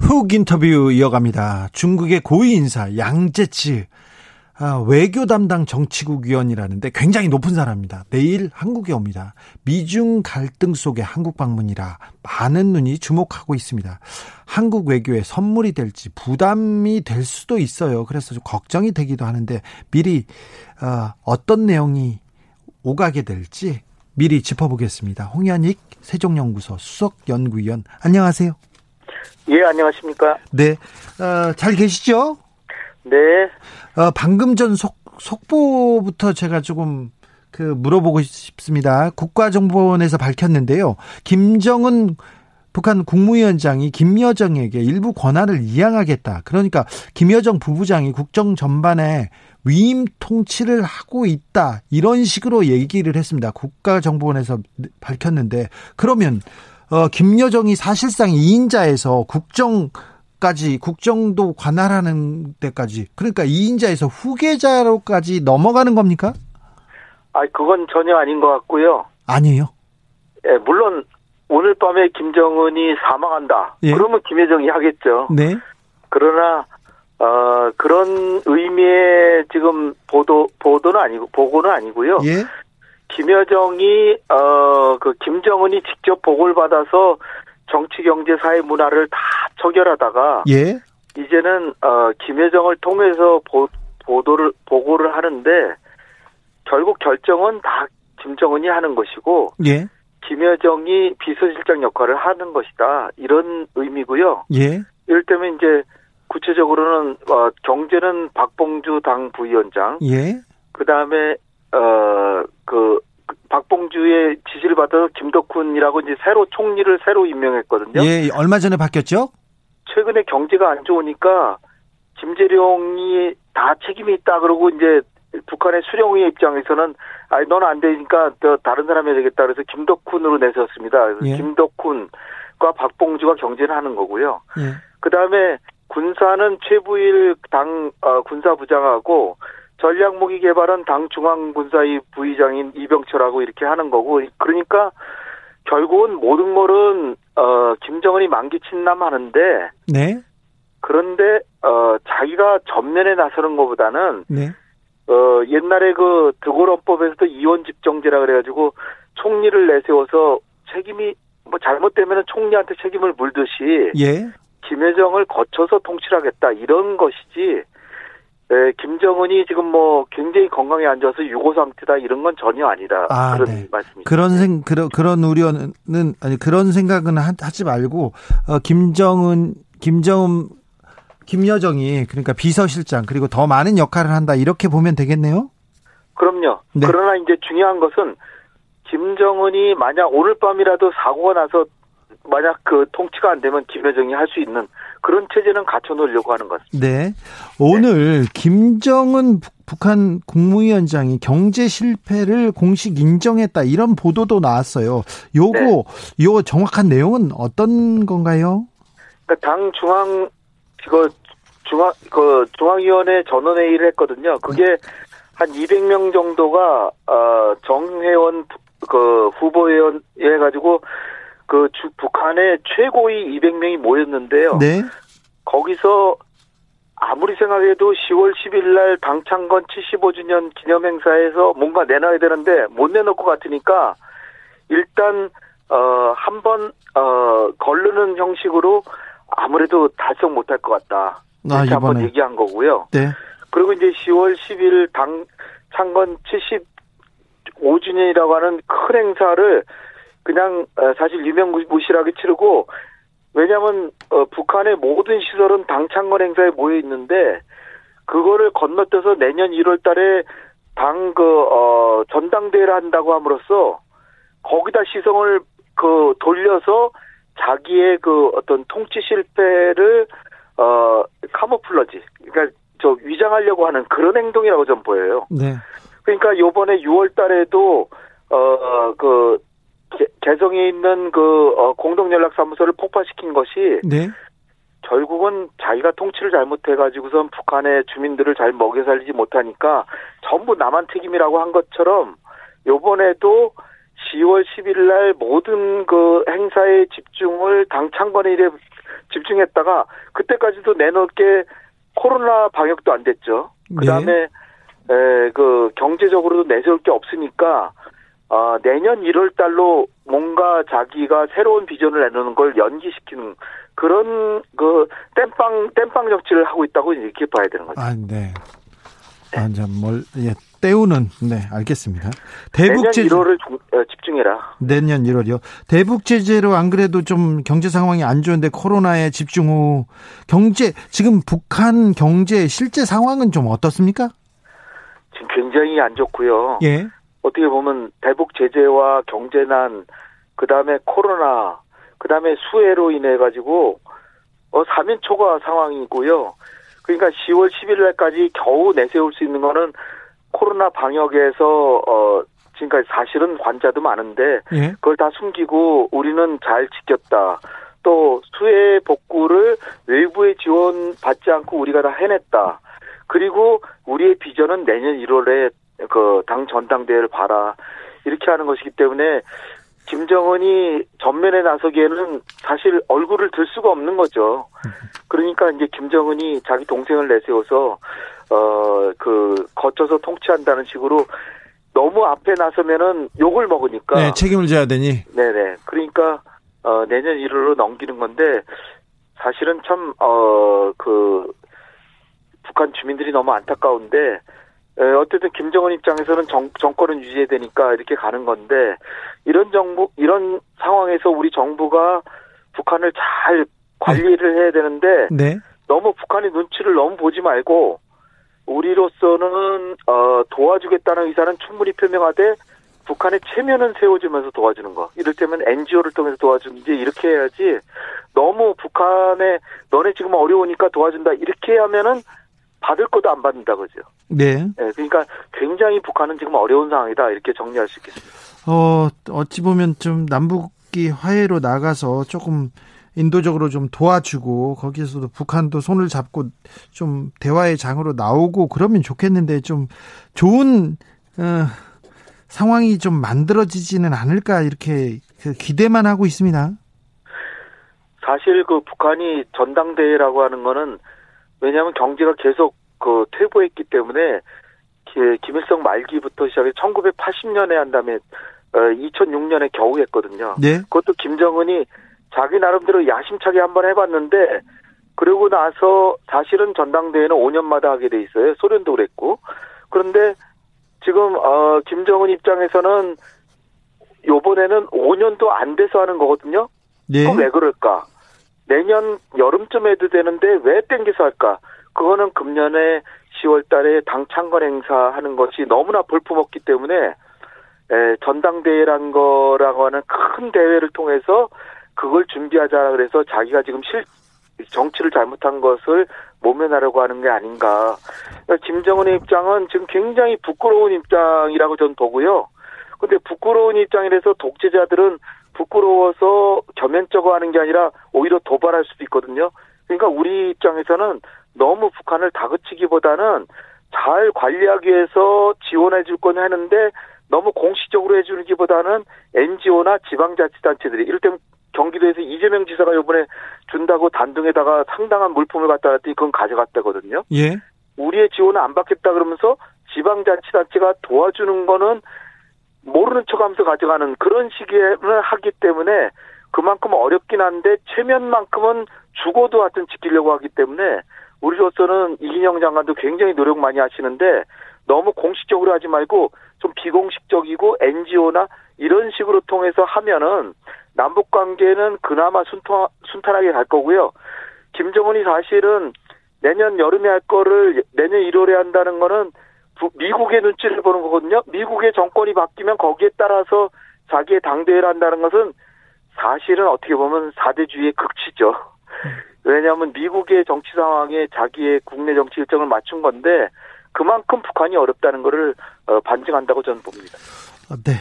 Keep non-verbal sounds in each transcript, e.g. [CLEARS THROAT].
훅 인터뷰 이어갑니다. 중국의 고위 인사 양재치 아, 외교 담당 정치국 위원이라는데 굉장히 높은 사람입니다. 내일 한국에 옵니다. 미중 갈등 속의 한국 방문이라 많은 눈이 주목하고 있습니다. 한국 외교에 선물이 될지 부담이 될 수도 있어요. 그래서 좀 걱정이 되기도 하는데 미리 어, 어떤 내용이 오가게 될지 미리 짚어보겠습니다. 홍현익 세종연구소 수석연구위원 안녕하세요. 예, 안녕하십니까. 네, 어, 잘 계시죠? 네. 어, 방금 전 속, 속보부터 제가 조금 그 물어보고 싶습니다. 국가정보원에서 밝혔는데요. 김정은 북한 국무위원장이 김여정에게 일부 권한을 이양하겠다. 그러니까 김여정 부부장이 국정 전반에 위임 통치를 하고 있다. 이런 식으로 얘기를 했습니다. 국가정보원에서 밝혔는데 그러면 어, 김여정이 사실상 2인자에서 국정 까지 국정도 관할하는 데까지 그러니까 2인자에서 후계자로까지 넘어가는 겁니까? 아, 그건 전혀 아닌 것 같고요. 아니에요. 예, 물론 오늘 밤에 김정은이 사망한다. 예. 그러면 김여정이 하겠죠. 네. 그러나 어, 그런 의미의 지금 보도 보도는 아니고 보고는 아니고요. 예. 김여정이 어 그 김정은이 직접 보고를 받아서 정치, 경제, 사회, 문화를 다 처결하다가 예. 이제는 어 김여정을 통해서 보, 보도를 보고를 하는데 결국 결정은 다 김정은이 하는 것이고 예. 김여정이 비서실장 역할을 하는 것이다 이런 의미고요. 예. 이를테면 이제 구체적으로는 어, 경제는 박봉주 당 부위원장, 예. 그 다음에 어그 박봉주의 지시를 받아서 김덕훈이라고 이제 새로 총리를 새로 임명했거든요. 예. 얼마 전에 바뀌었죠? 최근에 경제가 안 좋으니까 김재룡이 다 책임이 있다 그러고 이제 북한의 수령의 입장에서는 아니 넌 안 되니까 또 다른 사람이 되겠다 그래서 김덕훈으로 내세웠습니다. 그래서 예. 김덕훈과 박봉주가 경쟁을 하는 거고요. 예. 그 다음에 군사는 최부일 당 어, 군사부장하고 전략무기 개발은 당 중앙군사위 부의장인 이병철하고 이렇게 하는 거고 그러니까 결국은 모든 거는 어 김정은이 만기 침남하는데 네. 그런데 어 자기가 전면에 나서는 것보다는 네. 어 옛날에 그 드골헌법에서도 이원 집정제라 그래가지고 총리를 내세워서 책임이 뭐 잘못되면은 총리한테 책임을 물듯이 예. 김여정을 거쳐서 통치를 하겠다 이런 것이지 에, 김정은이 지금 뭐 굉장히 건강에 안 좋아서 유고 상태다 이런 건 전혀 아니다 아, 그런 네. 말씀입니다. 그런 생 그런 그런 우려는 아니 그런 생각은 하- 하지 말고 어, 김정은 김정은 김여정이 그러니까 비서실장 그리고 더 많은 역할을 한다 이렇게 보면 되겠네요. 그럼요. 네. 그러나 이제 중요한 것은 김정은이 만약 오늘 밤이라도 사고가 나서 만약 그 통치가 안 되면 김여정이 할 수 있는 그런 체제는 갖춰놓으려고 하는 것. 네. 오늘 김정은 북- 북한 국무위원장이 경제 실패를 공식 인정했다 이런 보도도 나왔어요. 요거 네. 요 정확한 내용은 어떤 건가요? 그러니까 당 중앙 그 중앙 그 중앙위원회 전원회의를 했거든요. 그게 한 200명 정도가 어 정회원 그 후보회원 해 가지고 그 주, 북한의 최고위 200명이 모였는데요. 네. 거기서 아무리 생각해도 10월 10일 날 당창건 75주년 기념 행사에서 뭔가 내놔야 되는데 못 내놓을 것 같으니까 일단 어 한번 어 걸르는 형식으로 아무래도 달성 못할 것 같다. 아, 이렇게 한번. 얘기한 거고요. 네. 그리고 이제 10월 10일 당 창건 75주년이라고 하는 큰 행사를 그냥 어, 사실 유명무실하게 치르고 왜냐하면 어, 북한의 모든 시설은 당 창건 행사에 모여 있는데 그거를 건너뛰어서 내년 1월달에 당그 어, 전당대회를 한다고 함으로써 거기다 시선을 그 돌려서 자기의 그 어떤 통치 실패를 어 카모플러지 그러니까 저 위장하려고 하는 그런 행동이라고 좀 보여요. 네. 그러니까 요번에 6월 달에도 어그 개성에 있는 그 어, 공동연락사무소를 폭파시킨 것이 네. 결국은 자기가 통치를 잘못해가지고선 북한의 주민들을 잘 먹여 살리지 못하니까 전부 남한 책임이라고 한 것처럼 요번에도 10월 10일 날 모든 그 행사에 집중을 당 창건의 일에 집중했다가 그때까지도 내놓을 게 코로나 방역도 안 됐죠. 그 다음에 에, 그 경제적으로도 내세울 게 없으니까 어, 내년 1월 달로 뭔가 자기가 새로운 비전을 내놓는 걸 연기시키는 그런 그 땜빵 땜빵 정치를 하고 있다고 이렇게 봐야 되는 거죠. 아, 네. 아, 이제 뭘 예, 때우는 네, 알겠습니다. 대북 내년 제재 1월을 중, 어, 집중해라. 내년 1월이요. 대북 제재로 안 그래도 좀 경제 상황이 안 좋은데 코로나에 집중 후 경제 지금 북한 경제 실제 상황은 좀 어떻습니까? 지금 굉장히 안 좋고요. 예. 어떻게 보면 대북 제재와 경제난 그다음에 코로나 그다음에 수해로 인해 가지고 어 3인 초과 상황이고요. 그러니까 10월 10일 날까지 겨우 내세울 수 있는 거는 코로나 방역에서 어 지금까지 사실은 환자도 많은데 예. 그걸 다 숨기고 우리는 잘 지켰다. 또 수해 복구를 외부의 지원 받지 않고 우리가 다 해냈다. 그리고 우리의 비전은 내년 1월에 그 당 전당대회를 봐라. 이렇게 하는 것이기 때문에 김정은이 전면에 나서기에는 사실 얼굴을 들 수가 없는 거죠. 그러니까 이제 김정은이 자기 동생을 내세워서 어 그 거쳐서 통치한다는 식으로 너무 앞에 나서면은 욕을 먹으니까 네, 책임을 져야 되니. 네네. 그러니까 어 내년 1월로 넘기는 건데 사실은 참 어 그 북한 주민들이 너무 안타까운데 에, 어쨌든 김정은 입장에서는 정, 정권은 유지해야 되니까 이렇게 가는 건데 이런 정부 이런 상황에서 우리 정부가 북한을 잘 관리를 해야 되는데 네. 너무 북한의 눈치를 너무 보지 말고 우리로서는 어, 도와주겠다는 의사는 충분히 표명하되 북한의 체면은 세워주면서 도와주는 거. 이를테면 NGO를 통해서 도와주는지 이렇게 해야지 너무 북한에 너네 지금 어려우니까 도와준다 이렇게 하면은 받을 것도 안 받는다 그죠. 네. 네, 그러니까 굉장히 북한은 지금 어려운 상황이다 이렇게 정리할 수 있겠습니다. 어, 어찌 보면 좀 남북이 화해로 나가서 조금 인도적으로 좀 도와주고 거기에서도 북한도 손을 잡고 좀 대화의 장으로 나오고 그러면 좋겠는데 좀 좋은 어, 상황이 좀 만들어지지는 않을까 이렇게 그 기대만 하고 있습니다. 사실 그 북한이 전당대회라고 하는 거는 왜냐하면 경제가 계속 그 퇴보했기 때문에 기- 김일성 말기부터 시작해 1980년에 한 다음에 어, 2006년에 겨우 했거든요. 네. 그것도 김정은이 자기 나름대로 야심차게 한번 해봤는데 그러고 나서 사실은 전당대회는 5년마다 하게 돼 있어요. 소련도 그랬고 그런데 지금 어 김정은 입장에서는 요번에는 5년도 안 돼서 하는 거거든요. 네. 왜 그럴까? 내년 여름쯤 해도 되는데 왜 땡겨서 할까? 그거는 금년에 10월 달에 당 창건 행사 하는 것이 너무나 볼품없기 때문에 에, 전당대회란 거라고 하는 큰 대회를 통해서 그걸 준비하자 그래서 자기가 지금 실 정치를 잘못한 것을 모면하려고 하는 게 아닌가. 그러니까 김정은의 입장은 지금 굉장히 부끄러운 입장이라고 저는 보고요. 근데 부끄러운 입장이라서 독재자들은 부끄러워서 겸연쩍어 하는 게 아니라 오히려 도발할 수도 있거든요. 그러니까 우리 입장에서는 너무 북한을 다그치기보다는 잘 관리하기 위해서 지원해 줄 거냐 하는데 너무 공식적으로 해주기보다는 NGO나 지방자치단체들이 이를테면 경기도에서 이재명 지사가 이번에 준다고 단둥에다가 상당한 물품을 갖다 놨더니 그건 가져갔다거든요. 예. 우리의 지원을 안 받겠다 그러면서 지방자치단체가 도와주는 거는 모르는 척하면서 가져가는 그런 시기를 하기 때문에 그만큼 어렵긴 한데 체면만큼은 죽어도 하여튼 지키려고 하기 때문에 우리로서는 이인영 장관도 굉장히 노력 많이 하시는데 너무 공식적으로 하지 말고 좀 비공식적이고 NGO나 이런 식으로 통해서 하면은 남북 관계는 그나마 순탄, 순탄하게 갈 거고요. 김정은이 사실은 내년 여름에 할 거를 내년 1월에 한다는 거는 부- 미국의 눈치를 보는 거거든요. 미국의 정권이 바뀌면 거기에 따라서 자기의 당대회를 한다는 것은 사실은 어떻게 보면 사대주의의 극치죠. 왜냐하면 미국의 정치 상황에 자기의 국내 정치 일정을 맞춘 건데 그만큼 북한이 어렵다는 것을 어, 반증한다고 저는 봅니다. 어, 네,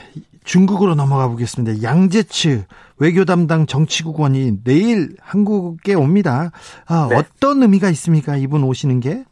중국으로 넘어가 보겠습니다. 양재츠 외교 담당 정치국원이 내일 한국에 옵니다. 아, 네. 어떤 의미가 있습니까? 이분 오시는 게?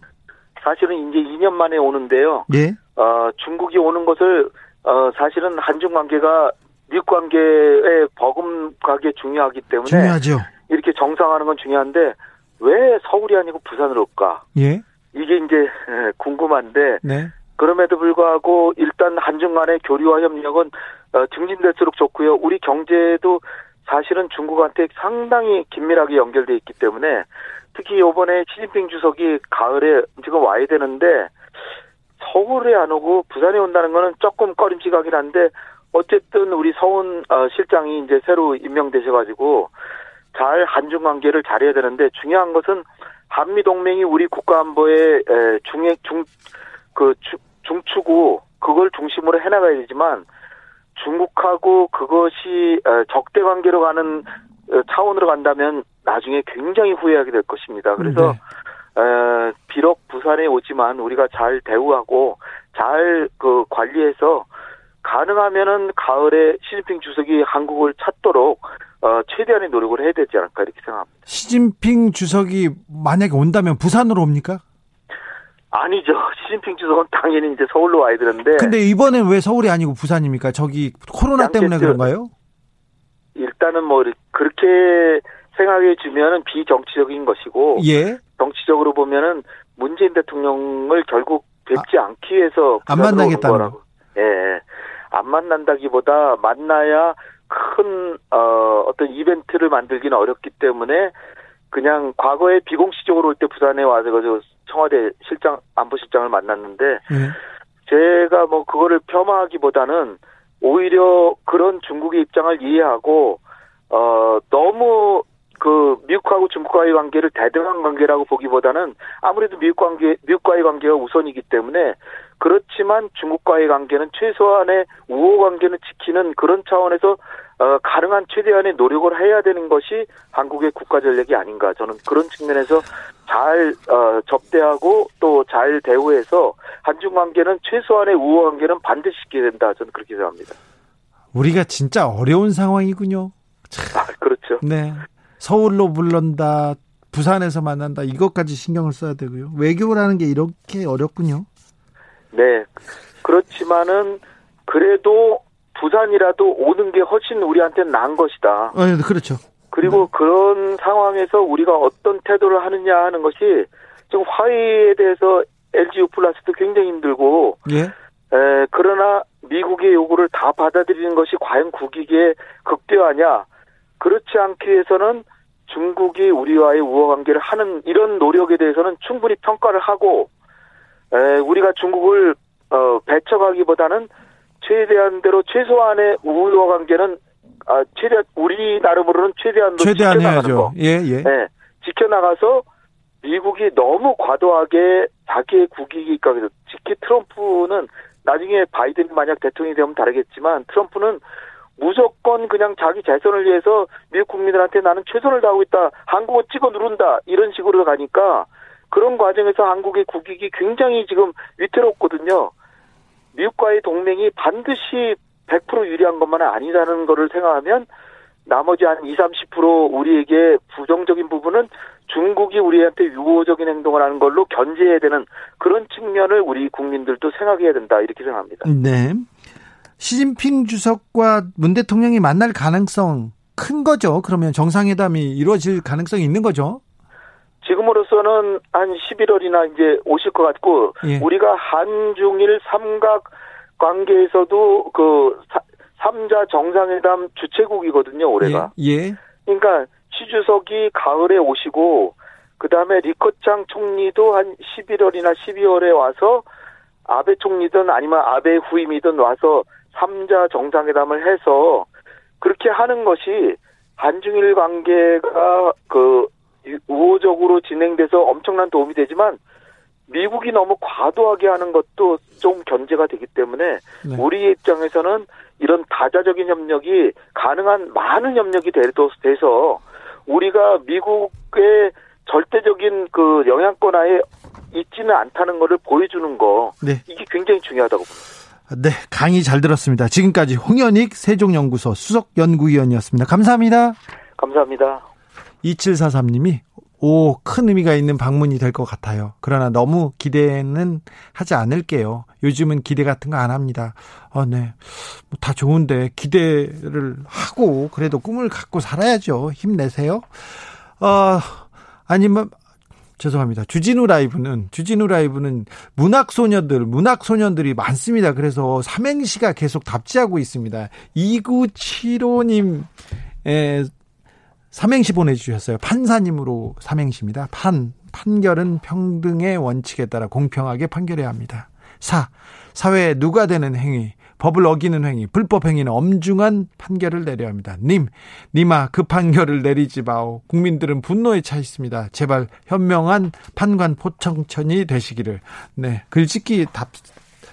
사실은 이제 2년 만에 오는데요. 예. 어, 중국이 오는 것을 어, 사실은 한중 관계가 미국 관계에 버금가게 중요하기 때문에 중요하죠. 이렇게 정상화하는 건 중요한데 왜 서울이 아니고 부산으로 올까? 예. 이게 이제 [LAUGHS] 궁금한데 네. 그럼에도 불구하고 일단 한중 간의 교류와 협력은 어, 증진될수록 좋고요. 우리 경제도 사실은 중국한테 상당히 긴밀하게 연결돼 있기 때문에 특히 이번에 시진핑 주석이 가을에 지금 와야 되는데 서울에 안 오고 부산에 온다는 거는 조금 꺼림칙하긴 한데 어쨌든 우리 서훈 어, 실장이 이제 새로 임명되셔가지고 잘 한중 관계를 잘해야 되는데 중요한 것은 한미 동맹이 우리 국가 안보의 중에 중그 중추고 그걸 중심으로 해나가야 되지만 중국하고 그것이 적대 관계로 가는 어, 차원으로 간다면 나중에 굉장히 후회하게 될 것입니다. 그래서 네. 에, 비록 부산에 오지만 우리가 잘 대우하고 잘 그 관리해서 가능하면은 가을에 시진핑 주석이 한국을 찾도록 어, 최대한의 노력을 해야 되지 않을까 이렇게 생각합니다. 시진핑 주석이 만약에 온다면 부산으로 옵니까? 아니죠. [LAUGHS] 시진핑 주석은 당연히 이제 서울로 와야 되는데. 근데 이번엔 왜 서울이 아니고 부산입니까? 저기 코로나 때문에 그런가요? 일단은 뭐 그렇게 생각해 주면은 비정치적인 것이고. 예. 정치적으로 보면은 문재인 대통령을 결국 뵙지 아, 않기 위해서 안 만나겠다는 거라고. 예. 안 만난다기보다 만나야 큰 어, 어떤 이벤트를 만들기는 어렵기 때문에 그냥 과거에 비공식적으로 올 때 부산에 와서 그 청와대 실장 안보실장을 만났는데 네. 제가 뭐 그거를 폄하하기보다는 오히려 그런 중국의 입장을 이해하고 어 너무 그 미국하고 중국과의 관계를 대등한 관계라고 보기보다는 아무래도 미국 관계 미국과의 관계가 우선이기 때문에 그렇지만 중국과의 관계는 최소한의 우호 관계는 지키는 그런 차원에서 어, 가능한 최대한의 노력을 해야 되는 것이 한국의 국가 전략이 아닌가 저는 그런 측면에서 잘 어, 접대하고 또 잘 대우해서 한중 관계는 최소한의 우호 관계는 반드시 지켜야 된다 저는 그렇게 생각합니다. 우리가 진짜 어려운 상황이군요. 아, 그렇죠. 네. 서울로 불른다, 부산에서 만난다, 이것까지 신경을 써야 되고요. 외교라는 게 이렇게 어렵군요. 네. 그렇지만은, 그래도 부산이라도 오는 게 훨씬 우리한테는 나은 것이다. 어, 네, 그렇죠. 그리고 네. 그런 상황에서 우리가 어떤 태도를 하느냐 하는 것이 지금 화해에 대해서 LG 플러스도 굉장히 힘들고, 예. 에, 그러나 미국의 요구를 다 받아들이는 것이 과연 국익에 극대화냐? 그렇지 않기 위해서는 중국이 우리와의 우호 관계를 하는 이런 노력에 대해서는 충분히 평가를 하고 에, 우리가 중국을 어, 배척하기보다는 최대한대로 최소한의 우호 관계는 아, 최대 우리 나름으로는 최대한도 최대한 해야죠. 예, 예. 네, 지켜나가서 미국이 너무 과도하게 자기의 국익이니까 특히 트럼프는 나중에 바이든이 만약 대통령이 되면 다르겠지만 트럼프는 무조건 그냥 자기 재선을 위해서 미국 국민들한테 나는 최선을 다하고 있다. 한국을 찍어 누른다. 이런 식으로 가니까 그런 과정에서 한국의 국익이 굉장히 지금 위태롭거든요. 미국과의 동맹이 반드시 100% 유리한 것만은 아니라는 것을 생각하면 나머지 한 20, 30% 우리에게 부정적인 부분은 중국이 우리한테 유호적인 행동을 하는 걸로 견제해야 되는 그런 측면을 우리 국민들도 생각해야 된다 이렇게 생각합니다. 네. 시진핑 주석과 문 대통령이 만날 가능성 큰 거죠. 그러면 정상회담이 이루어질 가능성이 있는 거죠. 지금으로서는 한 11월이나 이제 오실 것 같고 예. 우리가 한중일 삼각 관계에서도 그 3자 정상회담 주최국이거든요, 올해가. 예. 예. 그러니까 시 주석이 가을에 오시고 그다음에 리커창 총리도 한 11월이나 12월에 와서 아베 총리든 아니면 아베 후임이든 와서 3자 정상회담을 해서 그렇게 하는 것이 한중일 관계가 그 우호적으로 진행돼서 엄청난 도움이 되지만 미국이 너무 과도하게 하는 것도 좀 견제가 되기 때문에 네. 우리 입장에서는 이런 다자적인 협력이 가능한 많은 협력이 돼서 우리가 미국 절대적인 그 영향권 하에 있지는 않다는 것을 보여주는 거 네. 이게 굉장히 중요하다고 봅니다. 네, 강의 잘 들었습니다. 지금까지 홍현익 세종연구소 수석연구위원이었습니다. 감사합니다. 감사합니다. 2743님이 오, 큰 의미가 있는 방문이 될 것 같아요. 그러나 너무 기대는 하지 않을게요. 요즘은 기대 같은 거 안 합니다. 어, 네. 뭐 다 좋은데 기대를 하고 그래도 꿈을 갖고 살아야죠. 힘내세요. 어, 아니면 죄송합니다. 주진우 라이브는 주진우 라이브는 문학 소녀들, 문학 소년들이 많습니다. 그래서 삼행시가 계속 답지하고 있습니다. 2975님 에 삼행시 보내주셨어요. 판사님으로 삼행시입니다. 판 판결은 평등의 원칙에 따라 공평하게 판결해야 합니다. 사 사회에 누가 되는 행위 법을 어기는 행위, 불법 행위는 엄중한 판결을 내려야 합니다. 님, 님아 그 판결을 내리지 마오. 국민들은 분노에 차 있습니다. 제발 현명한 판관 포청천이 되시기를. 네, 글짓기 답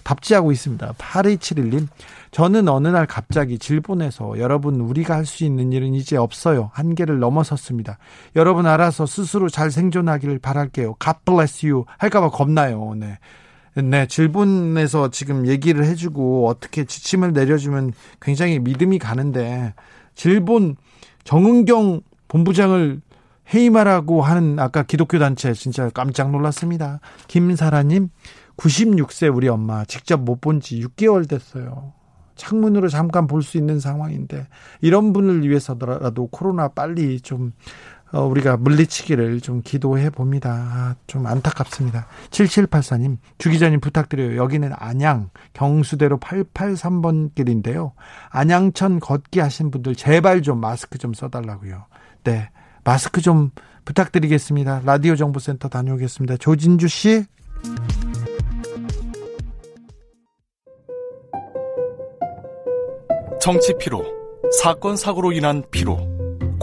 답지하고 있습니다. 8271님, 저는 어느 날 갑자기 질본에서 여러분 우리가 할 수 있는 일은 이제 없어요. 한계를 넘어섰습니다. 여러분 알아서 스스로 잘 생존하기를 바랄게요. God bless you. 할까봐 겁나요. 네. 네, 질본에서 지금 얘기를 해주고 어떻게 지침을 내려주면 굉장히 믿음이 가는데 질본 정은경 본부장을 해임하라고 하는 아까 기독교 단체 진짜 깜짝 놀랐습니다. 김사라님 96세 우리 엄마 직접 못 본 지 6개월 됐어요. 창문으로 잠깐 볼 수 있는 상황인데 이런 분을 위해서라도 코로나 빨리 좀 어, 우리가 물리치기를 좀 기도해 봅니다. 아, 좀 안타깝습니다. 7784님, 주기자님 부탁드려요. 여기는 안양, 경수대로 883번 길인데요. 안양천 걷기 하신 분들 제발 좀 마스크 좀 써달라고요. 네. 마스크 좀 부탁드리겠습니다. 라디오 정보센터 다녀오겠습니다. 조진주 씨. 정치 피로, 사건 사고로 인한 피로.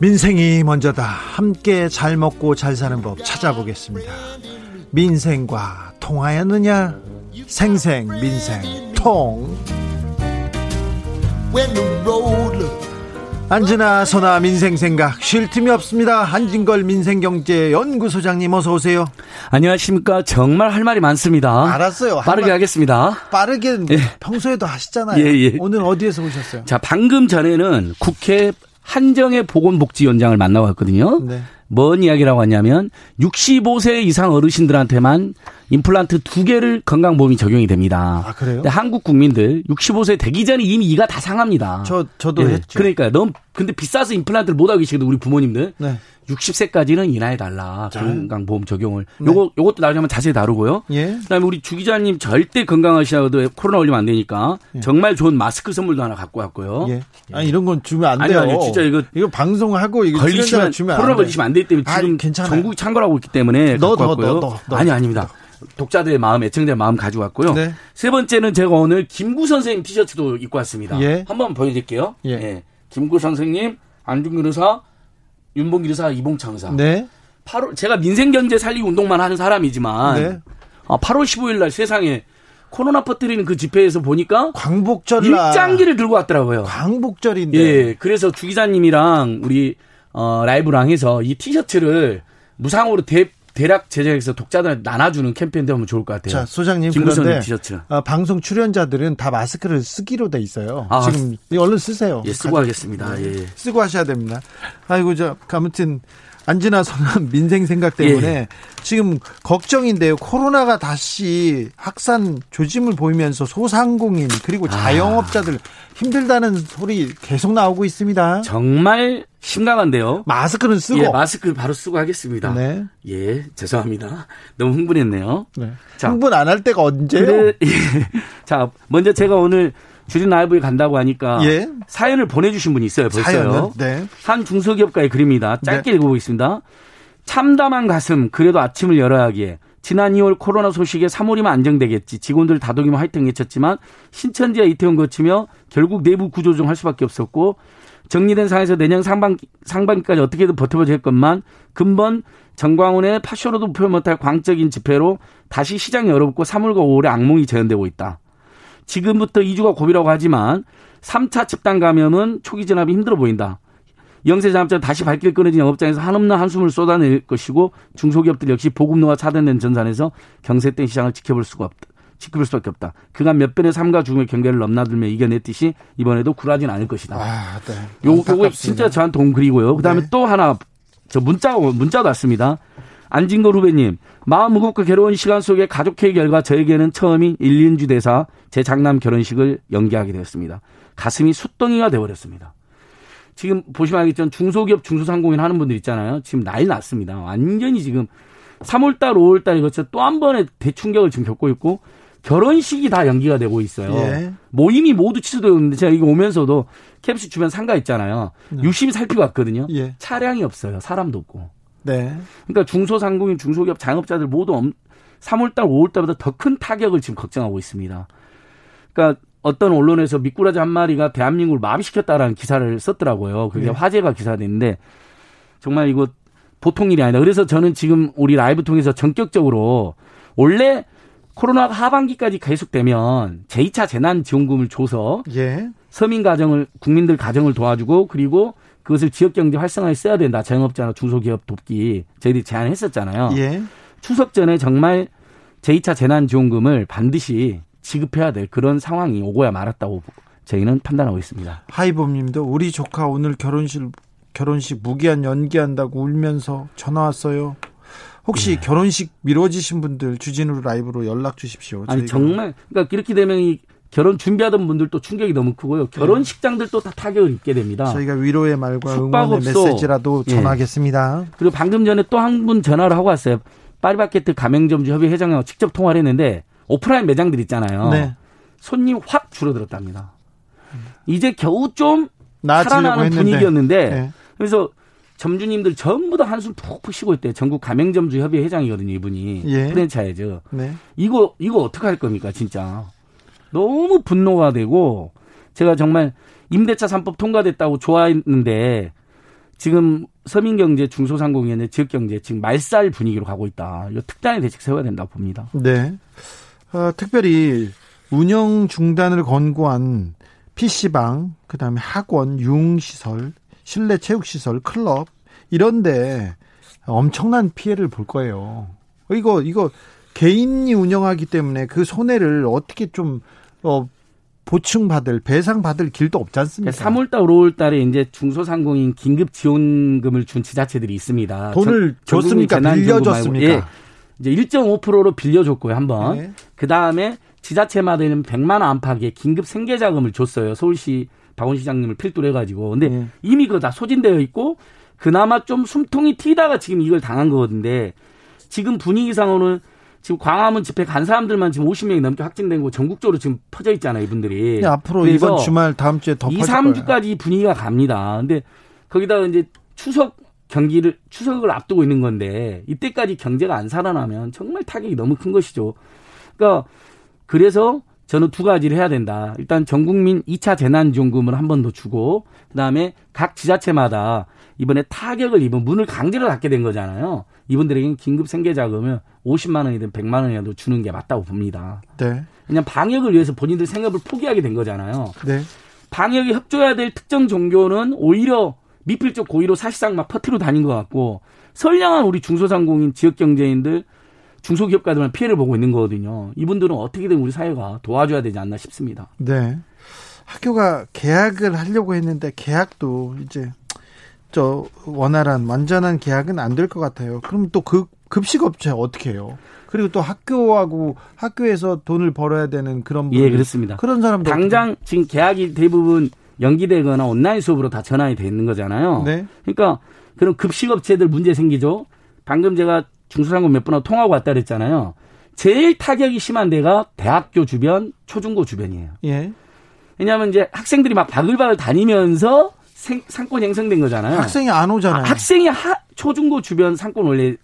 민생이 먼저다. 함께 잘 먹고 잘 사는 법 찾아보겠습니다. 민생과 통하였느냐? 생생 민생 통. 안진아 선아 민생 생각 쉴 틈이 없습니다. 한진걸 민생경제 연구소장님 어서 오세요. 안녕하십니까. 정말 할 말이 많습니다. 알았어요. 빠르게 말, 하겠습니다. 빠르게 예. 평소에도 하시잖아요. 예, 예. 오늘 어디에서 오셨어요? 자 방금 전에는 국회 한정의 보건복지위원장을 만나봤거든요. 네. 뭔 이야기라고 하냐면 65세 이상 어르신들한테만 임플란트 두 개를 건강보험이 적용이 됩니다. 아, 그래요? 근데 한국 국민들 65세 되기 전에 이미 이가 다 상합니다. 저, 저도 네. 했죠. 그러니까 너무, 근데 비싸서 임플란트를 못 하고 계시거든, 우리 부모님들. 네. 60세까지는 인하해달라. 건강보험 적용을. 네. 요거, 요것도 나중에 한번 자세히 다루고요. 예. 그 다음에 우리 주 기자님 절대 건강하시라고도 코로나 올리면 안 되니까 예. 정말 좋은 마스크 선물도 하나 갖고 왔고요. 예. 아 이런 건 주면 안 돼요. 아니, 아니, 진짜 이거. 이거 방송하고 이거 걸리시면, 주면 코로나 걸리시면 안 되기 때문에 지금 괜찮아요. 전국이 참고하고 있기 때문에 너, 갖고 왔고요. 너, 너, 너, 아니, 아닙니다. 독자들의 마음, 애청자의 마음 가지고 왔고요. 네. 세 번째는 제가 오늘 김구 선생님 티셔츠도 입고 왔습니다. 예. 한번 보여드릴게요. 예. 예. 김구 선생님, 안중근 의사, 윤봉길 의사, 이봉창 의사. 네. 8월 제가 민생 경제 살리기 운동만 하는 사람이지만 네. 아, 8월 15일 날 세상에 코로나 퍼뜨리는 그 집회에서 보니까 광복절 일장기를 들고 왔더라고요. 광복절인데. 예. 그래서 주 기자님이랑 우리 어 라이브랑 해서 이 티셔츠를 무상으로 대 대략 제작해서 독자들 나눠주는 캠페인도 하면 좋을 것 같아요. 자, 소장님 그런데 티셔츠. 아, 방송 출연자들은 다 마스크를 쓰기로 돼 있어요. 아, 지금 얼른 쓰세요. 예, 쓰고 하겠습니다. 네. 예. 쓰고 하셔야 됩니다. 아이고 저 아무튼 안진아 선은 민생 생각 때문에 예. 지금 걱정인데요. 코로나가 다시 확산 조짐을 보이면서 소상공인 그리고 아. 자영업자들 아. 힘들다는 소리 계속 나오고 있습니다. 정말 심각한데요. 마스크는 쓰고. 예, 마스크 바로 쓰고 하겠습니다. 네. 예, 죄송합니다. 너무 흥분했네요. 네. 자, 흥분 안 할 때가 언제요? 그래, 예. 자, 먼저 제가 오늘 주린 라이브에 간다고 하니까 예. 사연을 보내주신 분이 있어요. 벌써요. 네. 한 중소기업가의 글입니다. 짧게 네. 읽어보겠습니다. 참담한 가슴 그래도 아침을 열어야 하기에 지난 2월 코로나 소식에 3월이면 안정되겠지. 직원들 다독이면 화이팅 외쳤지만 신천지와 이태원 거치며 결국 내부 구조조정할 수밖에 없었고 정리된 상황에서 내년 상반, 상반기까지 어떻게든 버텨보자 했건만 근본 정광훈의 파쇼로도 표현 못할 광적인 집회로 다시 시장이 얼어붙고 3월과 5월에 악몽이 재현되고 있다. 지금부터 2주가 고비라고 하지만 3차 집단 감염은 초기 진압이 힘들어 보인다. 영세 자업자 다시 발길 끊어진 영업장에서 한없는 한숨을 쏟아낼 것이고 중소기업들 역시 보급로가 차단된 전산에서 경세된 시장을 지켜볼 수가 없다. 지켜볼 수밖에 없다. 그간 몇 번의 삶과 죽음의 경계를 넘나들며 이겨냈듯이 이번에도 굴하진 않을 것이다. 아, 네. 요, 요거 진짜 저한테 돈 그리고요. 그 다음에 네. 또 하나, 저 문자, 문자도 왔습니다. 안진걸 후배님, 마음 무겁고 괴로운 시간 속에 가족회의 결과 저에게는 처음인 일륜주 대사 제 장남 결혼식을 연기하게 되었습니다. 가슴이 숫덩이가 되어버렸습니다. 지금 보시면 알겠지만 중소기업 중소상공인 하는 분들 있잖아요. 지금 난리 났습니다. 완전히 지금 3월달, 5월달에 거쳐 또 한 번의 대충격을 지금 겪고 있고 결혼식이 다 연기가 되고 있어요. 예. 모임이 모두 취소되었는데 제가 이거 오면서도 캡스 주변 상가 있잖아요. 네. 유심히 살피고 왔거든요. 예. 차량이 없어요. 사람도 없고. 네. 그러니까 중소상공인, 중소기업 자영업자들 모두 3월달, 5월달보다 더 큰 타격을 지금 걱정하고 있습니다. 그러니까 어떤 언론에서 미꾸라지 한 마리가 대한민국을 마비시켰다라는 기사를 썼더라고요. 그게 네. 화제가 기사됐는데 정말 이거 보통 일이 아니다. 그래서 저는 지금 우리 라이브 통해서 전격적으로 원래 코로나 하반기까지 계속되면 제2차 재난지원금을 줘서 예. 서민 가정을 국민들 가정을 도와주고 그리고 그것을 지역 경제 활성화에 써야 된다. 자영업자나 중소기업 돕기 저희들이 제안했었잖아요. 예. 추석 전에 정말 제2차 재난지원금을 반드시 지급해야 될 그런 상황이 오고야 말았다고 저희는 판단하고 있습니다. 하이범님도 우리 조카 오늘 결혼식 결혼식 무기한 연기한다고 울면서 전화 왔어요. 혹시 네. 결혼식 미뤄지신 분들 주진우 라이브로 연락 주십시오. 아니 정말 그러니까 이렇게 되면 이 결혼 준비하던 분들도 충격이 너무 크고요. 결혼식장들도 다 타격을 입게 됩니다. 저희가 위로의 말과 응원의 메시지라도 예. 전하겠습니다. 예. 그리고 방금 전에 또 한 분 전화를 하고 왔어요. 파리바게트 가맹점주 협의 회장하고 직접 통화를 했는데 오프라인 매장들 있잖아요. 네. 손님 확 줄어들었답니다. 이제 겨우 좀 살아나는 했는데. 분위기였는데 네. 그래서 점주님들 전부 다 한숨 푹푹 쉬고 있대요. 전국 가맹점주 협의 회장이거든요, 이분이. 예. 프랜차이즈. 네. 이거 이거 어떻게 할 겁니까, 진짜. 너무 분노가 되고 제가 정말 임대차 3법 통과됐다고 좋아했는데 지금 서민경제 중소상공인의 지역경제 지금 말살 분위기로 가고 있다. 이거 특단의 대책 세워야 된다고 봅니다. 네. 어, 특별히 운영 중단을 권고한 PC방, 그다음에 학원, 유흥시설, 실내 체육시설, 클럽 이런데 엄청난 피해를 볼 거예요. 이거 이거 개인이 운영하기 때문에 그 손해를 어떻게 좀 어, 보충받을 배상받을 길도 없지 않습니까? 3월달, 5월달에 이제 중소상공인 긴급 지원금을 준 지자체들이 있습니다. 돈을 전, 줬습니까? 빌려줬습니까? 예. 이제 1.5%로 빌려줬고요, 한 번. 네. 그 다음에 지자체마다는 100만 원 안팎의 긴급 생계자금을 줬어요. 서울시 박원 시장님을 필두로 해가지고. 근데 네. 이미 그거 다 소진되어 있고 그나마 좀 숨통이 튀다가 지금 이걸 당한 거거든요. 지금 분위기상으로는 지금 광화문 집회 간 사람들만 지금 50명이 넘게 확진된 거 전국적으로 지금 퍼져 있잖아요, 이분들이. 네, 앞으로 이번 주말 다음 주에 더 2, 3주까지 분위기가 갑니다. 근데 거기다가 이제 추석 경기를 추석을 앞두고 있는 건데 이때까지 경제가 안 살아나면 정말 타격이 너무 큰 것이죠. 그러니까 그래서 저는 두 가지를 해야 된다. 일단 전 국민 2차 재난지원금을 한 번 더 주고 그다음에 각 지자체마다 이번에 타격을 입은 문을 강제로 닫게 된 거잖아요. 이분들에게는 긴급 생계 자금을 50만 원이든 100만 원이라도 주는 게 맞다고 봅니다. 네. 그냥 방역을 위해서 본인들 생업을 포기하게 된 거잖아요. 네. 방역이 협조해야 될 특정 종교는 오히려 미필적 고의로 사실상 막 퍼트려 다닌 것 같고 선량한 우리 중소상공인 지역 경제인들 중소기업가들만 피해를 보고 있는 거거든요. 이분들은 어떻게든 우리 사회가 도와줘야 되지 않나 싶습니다. 네. 학교가 계약을 하려고 했는데 계약도 이제 저 원활한 완전한 계약은 안 될 것 같아요. 그럼 또 그 급식 업체 어떻게 해요? 그리고 또 학교하고 학교에서 돈을 벌어야 되는 그런 분 예, 그렇습니다. 그런 사람들 당장 지금 계약이 대부분 연기되거나 온라인 수업으로 다 전환이 돼 있는 거잖아요. 네. 그러니까 그런 급식 업체들 문제 생기죠. 방금 제가 중소상공 몇 분하고 통하고 왔다 그랬잖아요. 제일 타격이 심한 데가 대학교 주변, 초중고 주변이에요. 예. 왜냐하면 이제 학생들이 막 바글바글 다니면서 생, 상권 형성된 거잖아요. 학생이 안 오잖아요. 아, 학생이 하, 초중고 주변 상권 원래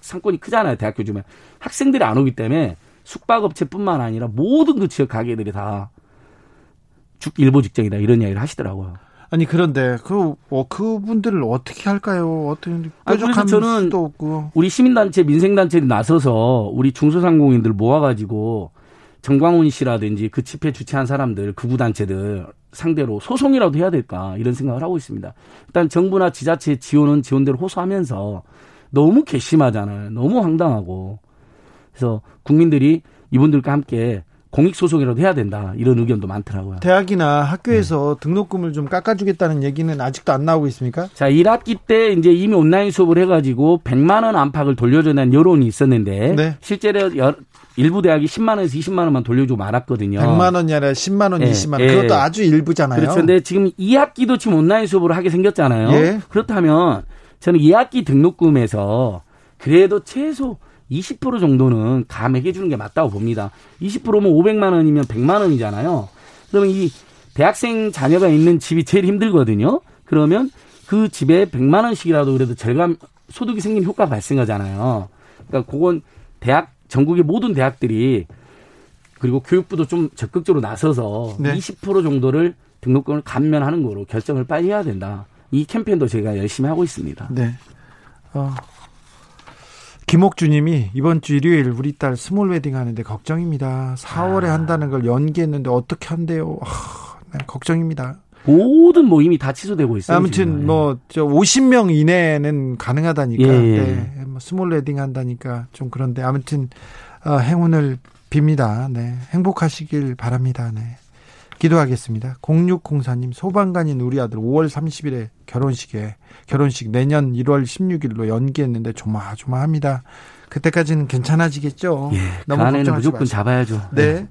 상권이 크잖아요. 대학교 주면 학생들이 안 오기 때문에 숙박업체뿐만 아니라 모든 그 지역 가게들이 다 죽 일보 직전이다 이런 이야기를 하시더라고요. 아니 그런데 그 어, 그분들을 어떻게 할까요? 어떻게 뾰족한 저는 수도 없고 우리 시민단체 민생단체들이 나서서 우리 중소상공인들 모아가지고 정광훈 씨라든지 그 집회 주최한 사람들 극우 단체들 상대로 소송이라도 해야 될까 이런 생각을 하고 있습니다. 일단 정부나 지자체 지원은 지원대로 호소하면서 너무 괘씸하잖아요. 너무 황당하고 그래서 국민들이 이분들과 함께 공익소송이라도 해야 된다 이런 의견도 많더라고요. 대학이나 학교에서 네. 등록금을 좀 깎아주겠다는 얘기는 아직도 안 나오고 있습니까? 자 1학기 때 이제 이미 온라인 수업을 해가지고 100만 원 안팎을 돌려준다는 여론이 있었는데 네. 실제로 일부 대학이 10만 원에서 20만 원만 돌려주고 말았거든요. 100만 원이 아니라 10만 원, 예, 20만 원. 예. 그것도 아주 일부잖아요. 그렇죠. 근데 지금 2학기도 지금 온라인 수업을 하게 생겼잖아요. 예. 그렇다면 저는 2학기 등록금에서 그래도 최소 20% 정도는 감액해 주는 게 맞다고 봅니다. 20%면 500만 원이면 100만 원이잖아요. 그러면 이 대학생 자녀가 있는 집이 제일 힘들거든요. 그러면 그 집에 100만 원씩이라도 그래도 절감 소득이 생긴 효과가 발생하잖아요. 그러니까 그건 대학 전국의 모든 대학들이 그리고 교육부도 좀 적극적으로 나서서 네. 20% 정도를 등록금을 감면하는 거로 결정을 빨리 해야 된다. 이 캠페인도 제가 열심히 하고 있습니다. 네. 어, 김옥주님이 이번 주 일요일 우리 딸 스몰 웨딩 하는데 걱정입니다. 4월에 아. 한다는 걸 연기했는데 어떻게 한대요? 아, 네, 걱정입니다. 모든 모임이 다 취소되고 있어요. 아무튼 뭐저 50명 이내는 가능하다니까. 예, 예. 네, 뭐 스몰 웨딩 한다니까 좀 그런데 아무튼 어, 행운을 빕니다. 네, 행복하시길 바랍니다. 네. 기도하겠습니다. 0604님 소방관인 우리 아들 5월 30일에 결혼식에 결혼식 내년 1월 16일로 연기했는데 조마조마합니다. 그때까지는 괜찮아지겠죠. 예, 너무 그 안에는 무조건 마시고. 잡아야죠. 네. 네.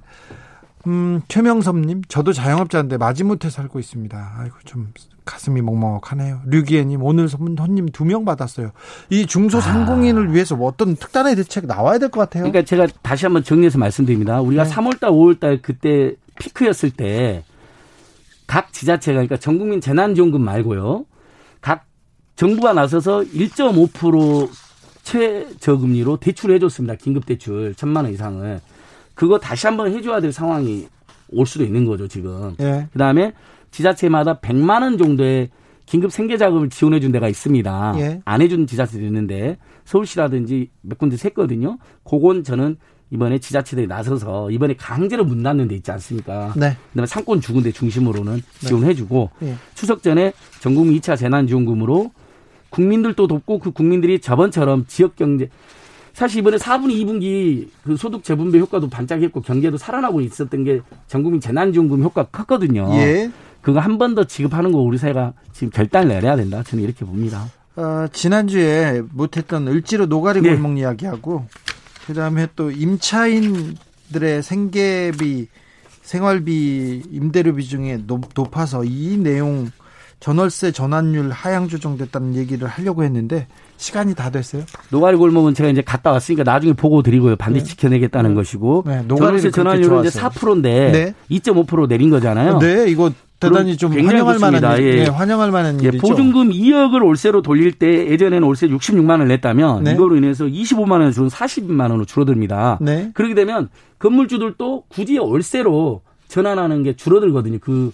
음, 최명섭님, 저도 자영업자인데 마지못해 살고 있습니다. 아이고, 좀 가슴이 먹먹하네요. 류기애님, 오늘 손님 두 명 받았어요. 이 중소상공인을 아. 위해서 뭐 어떤 특단의 대책 나와야 될 것 같아요. 그러니까 제가 다시 한번 정리해서 말씀드립니다. 우리가 네. 3월달, 5월달 그때 피크였을 때 각 지자체가 그러니까 전국민 재난지원금 말고요. 각 정부가 나서서 1.5% 최저금리로 대출을 해줬습니다. 긴급대출 천만 원 이상을. 그거 다시 한번 해줘야 될 상황이 올 수도 있는 거죠 지금. 예. 그다음에 지자체마다 100만 원 정도의 긴급 생계자금을 지원해 준 데가 있습니다. 예. 안 해준 지자체도 있는데 서울시라든지 몇 군데 샜거든요. 그건 저는 이번에 지자체들이 나서서 이번에 강제로 문 닫는 데 있지 않습니까? 네. 그다음에 상권 죽은 데 중심으로는 네. 지원해주고 네. 추석 전에 전국민 2차 재난지원금으로 국민들도 돕고 그 국민들이 저번처럼 지역 경제 사실 이번에 4분기 2분기 그 소득 재분배 효과도 반짝했고 경제도 살아나고 있었던 게 전국민 재난지원금 효과가 컸거든요. 예. 그거 한 번 더 지급하는 거 우리 사회가 지금 결단을 내려야 된다. 저는 이렇게 봅니다. 어, 지난주에 못했던 을지로 노가리 네. 골목 네. 이야기하고 그다음에 또 임차인들의 생계비, 생활비, 임대료 비중이 높, 아서 이 내용 전월세 전환율 하향 조정됐다는 얘기를 하려고 했는데 시간이 다 됐어요. 노가리 골목은 제가 이제 갔다 왔으니까 나중에 보고 드리고요. 반드시 네. 지켜내겠다는 네. 것이고. 네. 전월세 전환율은 이제 4%인데 네. 2.5% 내린 거잖아요. 네, 이거 대단히 좀 환영할 만한 예. 네, 환영할 만한 예, 일이죠. 보증금 2억을 올세로 돌릴 때 예전에는 올세 66만 원을 냈다면 네. 이거로 인해서 25만 원을 줄은 40만 원으로 줄어듭니다. 네. 그렇게 되면 건물주들도 굳이 올세로 전환하는 게 줄어들거든요. 그,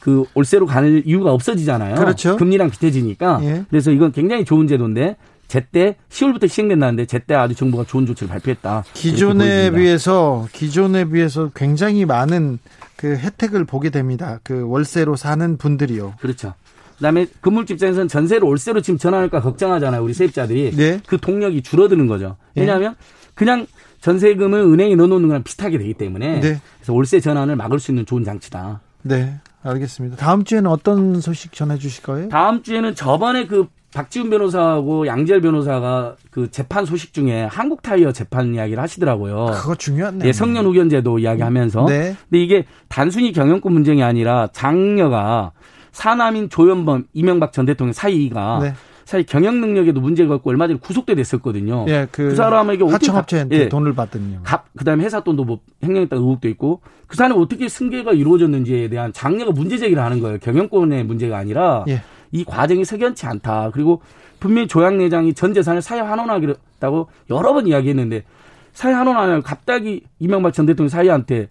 그 올세로 가는 이유가 없어지잖아요. 그렇죠. 금리랑 비슷해지니까. 예. 그래서 이건 굉장히 좋은 제도인데 제때 10월부터 시행된다는데 제때 아주 정부가 좋은 조치를 발표했다. 기존에 비해서 기존에 비해서 굉장히 많은 그 혜택을 보게 됩니다. 그 월세로 사는 분들이요. 그렇죠. 그다음에 건물주 입장에서는 전세로 월세로 지금 전환할까 걱정하잖아요. 우리 세입자들이. 네. 그 동력이 줄어드는 거죠. 네. 왜냐하면 그냥 전세금을 은행에 넣어놓는 거랑 비슷하게 되기 때문에 네. 그래서 월세 전환을 막을 수 있는 좋은 장치다. 네. 알겠습니다. 다음 주에는 어떤 소식 전해 주실 거예요? 다음 주에는 저번에 그 박지훈 변호사하고 양재열 변호사가 그 재판 소식 중에 한국 타이어 재판 이야기를 하시더라고요. 그거 중요하네. 예, 성년 후견제도 이야기하면서. 네. 근데 이게 단순히 경영권 문제가 아니라 장녀가 사남인 조현범 이명박 전 대통령 사이가 네. 사실 경영 능력에도 문제가 있고 얼마 전에 구속돼 됐었거든요. 예, 그, 그 사람에게 하청업체한테 예, 돈을 받더니요. 그다음에 회사 돈도 뭐 횡령했다 의혹도 있고 그 사람이 어떻게 승계가 이루어졌는지에 대한 장녀가 문제 제기를 하는 거예요. 경영권의 문제가 아니라 예. 이 과정이 석연치 않다. 그리고 분명히 조양 내장이 전 재산을 사회 환원하기로 하겠다고 여러 번 이야기했는데 사회 한원 안에 갑자기 이명박 전 대통령 사이한테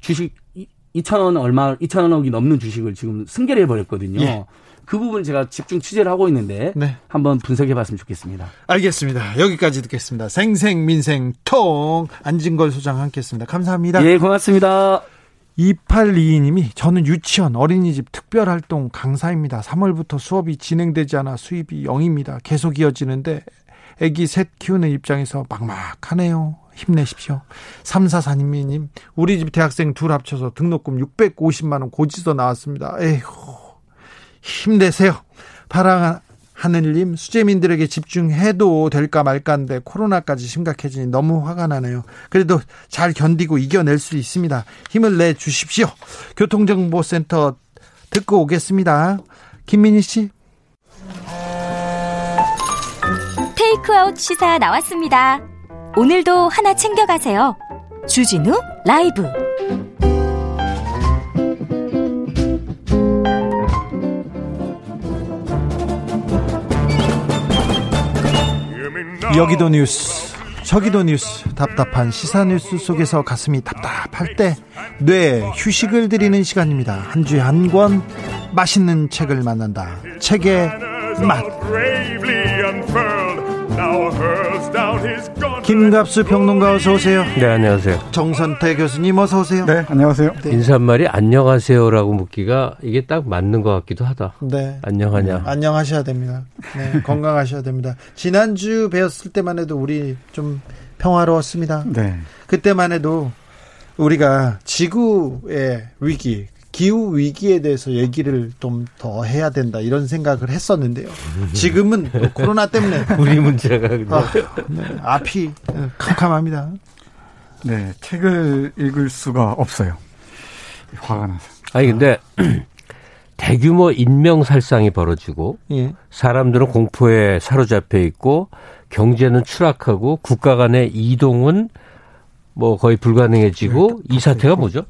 주식 2천 원 얼마 2천 원억이 넘는 주식을 지금 승계를 해버렸거든요. 예. 그 부분 제가 집중 취재를 하고 있는데 네. 한번 분석해 봤으면 좋겠습니다. 알겠습니다. 여기까지 듣겠습니다. 생생민생통 안진걸 소장 함께했습니다. 감사합니다. 예, 고맙습니다. 2822님이 저는 유치원 어린이집 특별활동 강사입니다. 3월부터 수업이 진행되지 않아 수입이 0입니다. 계속 이어지는데 아기 셋 키우는 입장에서 막막하네요. 힘내십시오. 3442님, 우리 집 대학생 둘 합쳐서 등록금 650만 원 고지서 나왔습니다. 에휴, 힘내세요. 파랑 하늘님 수재민들에게 집중해도 될까 말까인데 코로나까지 심각해지니 너무 화가 나네요. 그래도 잘 견디고 이겨낼 수 있습니다. 힘을 내 주십시오. 교통정보센터 듣고 오겠습니다. 김민희 씨. 테이크아웃 시사 나왔습니다. 오늘도 하나 챙겨가세요. 주진우 라이브. 여기도 뉴스 저기도 뉴스 답답한 시사 뉴스 속에서 가슴이 답답할 때 뇌 휴식을 드리는 시간입니다. 한 주에 한 권 맛있는 책을 만난다. 책의 맛 김갑수 평론가 어서 오세요. 네, 안녕하세요. 정선태 교수님 어서 오세요. 네, 안녕하세요. 네. 인사말이 안녕하세요라고 묻기가 이게 딱 맞는 것 같기도 하다. 네. 안녕하냐. 안녕하셔야 됩니다. 네, 건강하셔야 됩니다. 지난주 배웠을 때만 해도 우리 좀 평화로웠습니다. 네. 그때만 해도 우리가 지구의 위기, 기후 위기에 대해서 얘기를 좀 더 해야 된다 이런 생각을 했었는데요. 지금은 코로나 때문에 [LAUGHS] 우리 문제가 아, 네, 앞이 캄캄합니다. 네, 책을 읽을 수가 없어요. 화가 나서. 아니 근데 [CLEARS THROAT] 대규모 인명 살상이 벌어지고 예. 사람들은 공포에 사로잡혀 있고 경제는 추락하고 국가 간의 이동은 뭐 거의 불가능해지고 네, 이 사태가 뭐죠?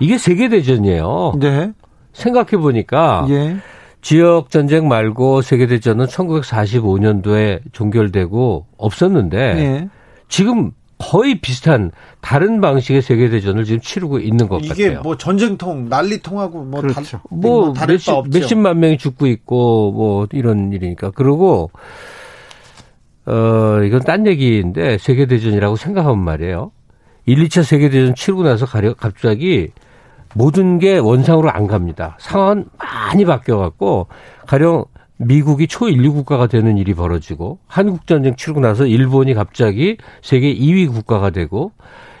이게 세계 대전이에요. 네. 생각해 보니까 예. 지역 전쟁 말고 세계 대전은 1945년도에 종결되고 없었는데 예. 지금 거의 비슷한 다른 방식의 세계 대전을 지금 치르고 있는 것 이게 같아요. 이게 뭐 전쟁통, 난리통하고 뭐, 그렇죠. 다, 뭐, 뭐 몇십, 몇십만 명이 죽고 있고 뭐 이런 일이니까 그러고 어 이건 딴 얘기인데 세계 대전이라고 생각하면 말이에요. 1, 2차 세계대전 치르고 나서 가려, 갑자기 모든 게 원상으로 안 갑니다. 상황은 많이 바뀌어갖고, 가령 미국이 초인류 국가가 되는 일이 벌어지고, 한국 전쟁 치르고 나서 일본이 갑자기 세계 2위 국가가 되고,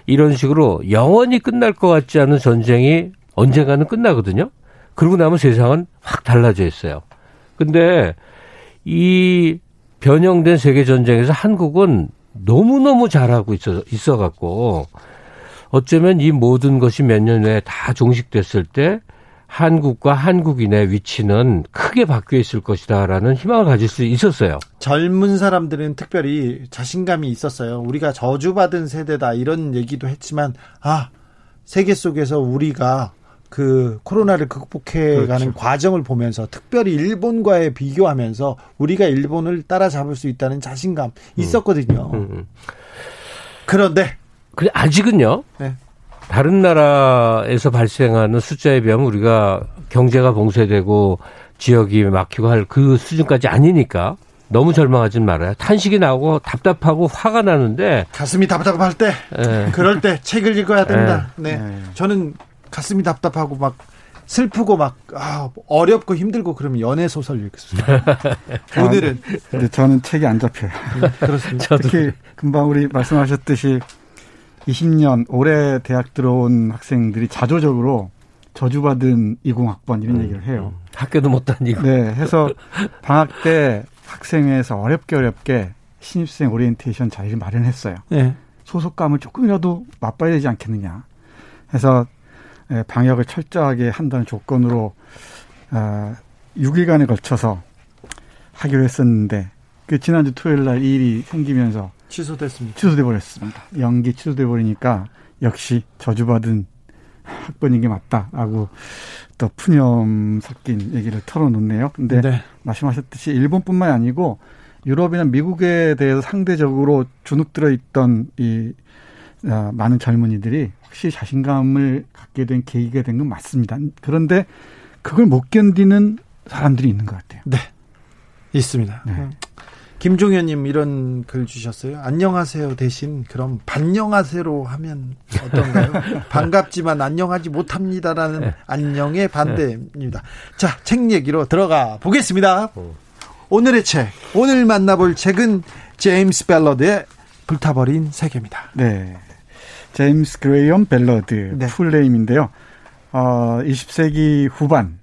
이런 식으로 영원히 끝날 것 같지 않은 전쟁이 언젠가는 끝나거든요. 그러고 나면 세상은 확 달라져 있어요. 근데 이 변형된 세계 전쟁에서 한국은 너무너무 잘하고 있어, 있어갖고, 어쩌면 이 모든 것이 몇 년 후에 다 종식됐을 때 한국과 한국인의 위치는 크게 바뀌어 있을 것이다라는 희망을 가질 수 있었어요. 젊은 사람들은 특별히 자신감이 있었어요. 우리가 저주받은 세대다 이런 얘기도 했지만, 아, 세계 속에서 우리가 그 코로나를 극복해 가는 그렇죠. 과정을 보면서 특별히 일본과의 비교하면서 우리가 일본을 따라잡을 수 있다는 자신감 음. 있었거든요. 음, 음. 그런데 그래 아직은요. 네. 다른 나라에서 발생하는 숫자에 비하면 우리가 경제가 봉쇄되고 지역이 막히고 할 그 수준까지 아니니까 너무 절망하진 말아요. 탄식이 나오고 답답하고 화가 나는데 가슴이 답답할 때 네. 그럴 때 책을 읽어야 된다. 네. 네. 저는 가슴이 답답하고 막 슬프고 막 아, 어렵고 힘들고 그러면 연애 소설 읽습니다. [LAUGHS] 오늘은 아, 저는 책이 안 잡혀요. 음, 그렇습니다. 특히 금방 우리 말씀하셨듯이 20년 올해 대학 들어온 학생들이 자조적으로 저주받은 20학번 이런 음, 얘기를 해요. 음. 학교도 못 다니고. 네, 해서 방학 때 학생회에서 어렵게 어렵게 신입생 오리엔테이션 자리를 마련했어요. 네. 소속감을 조금이라도 맛봐야 되지 않겠느냐. 해서 예, 방역을 철저하게 한다는 조건으로 어, 6일간에 걸쳐서 하기로 했었는데 그 지난주 토요일 날 이 일이 생기면서 취소됐습니다. 취소돼 버렸습니다. 연기 취소돼 버리니까 역시 저주받은 학번인 게 맞다라고 또 푸념 섞인 얘기를 털어놓네요. 근데 네. 말씀하셨듯이 일본뿐만 아니고 유럽이나 미국에 대해서 상대적으로 주눅 들어 있던 이 어, 많은 젊은이들이 확실히 자신감을 갖게 된 계기가 된 건 맞습니다. 그런데 그걸 못 견디는 사람들이 있는 것 같아요. 네. 있습니다. 네. 김종현님 이런 글 주셨어요. 안녕하세요 대신 그럼 반영하세로 하면 어떤가요? [LAUGHS] 반갑지만 안녕하지 못합니다라는 네. 안녕의 반대입니다. 자, 책 얘기로 들어가 보겠습니다. 어. 오늘의 책, 오늘 만나볼 책은 제임스 벨러드의 불타버린 세계입니다. 네. 제임스 그레이엄 벨러드 네. 풀네임인데요. 어, 20세기 후반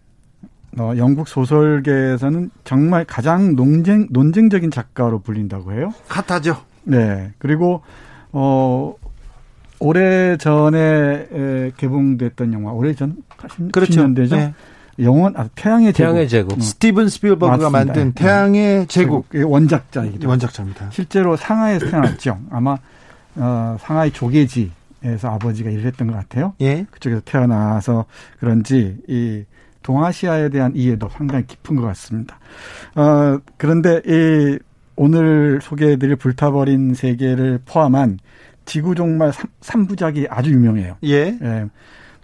어, 영국 소설계에서는 정말 가장 논쟁 논쟁적인 작가로 불린다고 해요. 핫하죠. 네. 그리고 어 오래 전에 에, 개봉됐던 영화 오래 전 80, 그렇죠. 10년대죠. 네. 영원 아, 태양의 제국. 태양의 제국. 음. 스티븐 스필버그가 맞습니다. 만든 네. 태양의 제국. 제국. 원작자이기도 원작자입니다. 실제로 상하이에서 태어났죠. 아마 어, 상하이 조계지 에서 아버지가 일을 했던 것 같아요. 예. 그쪽에서 태어나서 그런지 이 동아시아에 대한 이해도 상당히 깊은 것 같습니다. 어, 그런데 이 오늘 소개해드릴 불타버린 세계를 포함한 지구 종말 3부작이 아주 유명해요. 예. 예.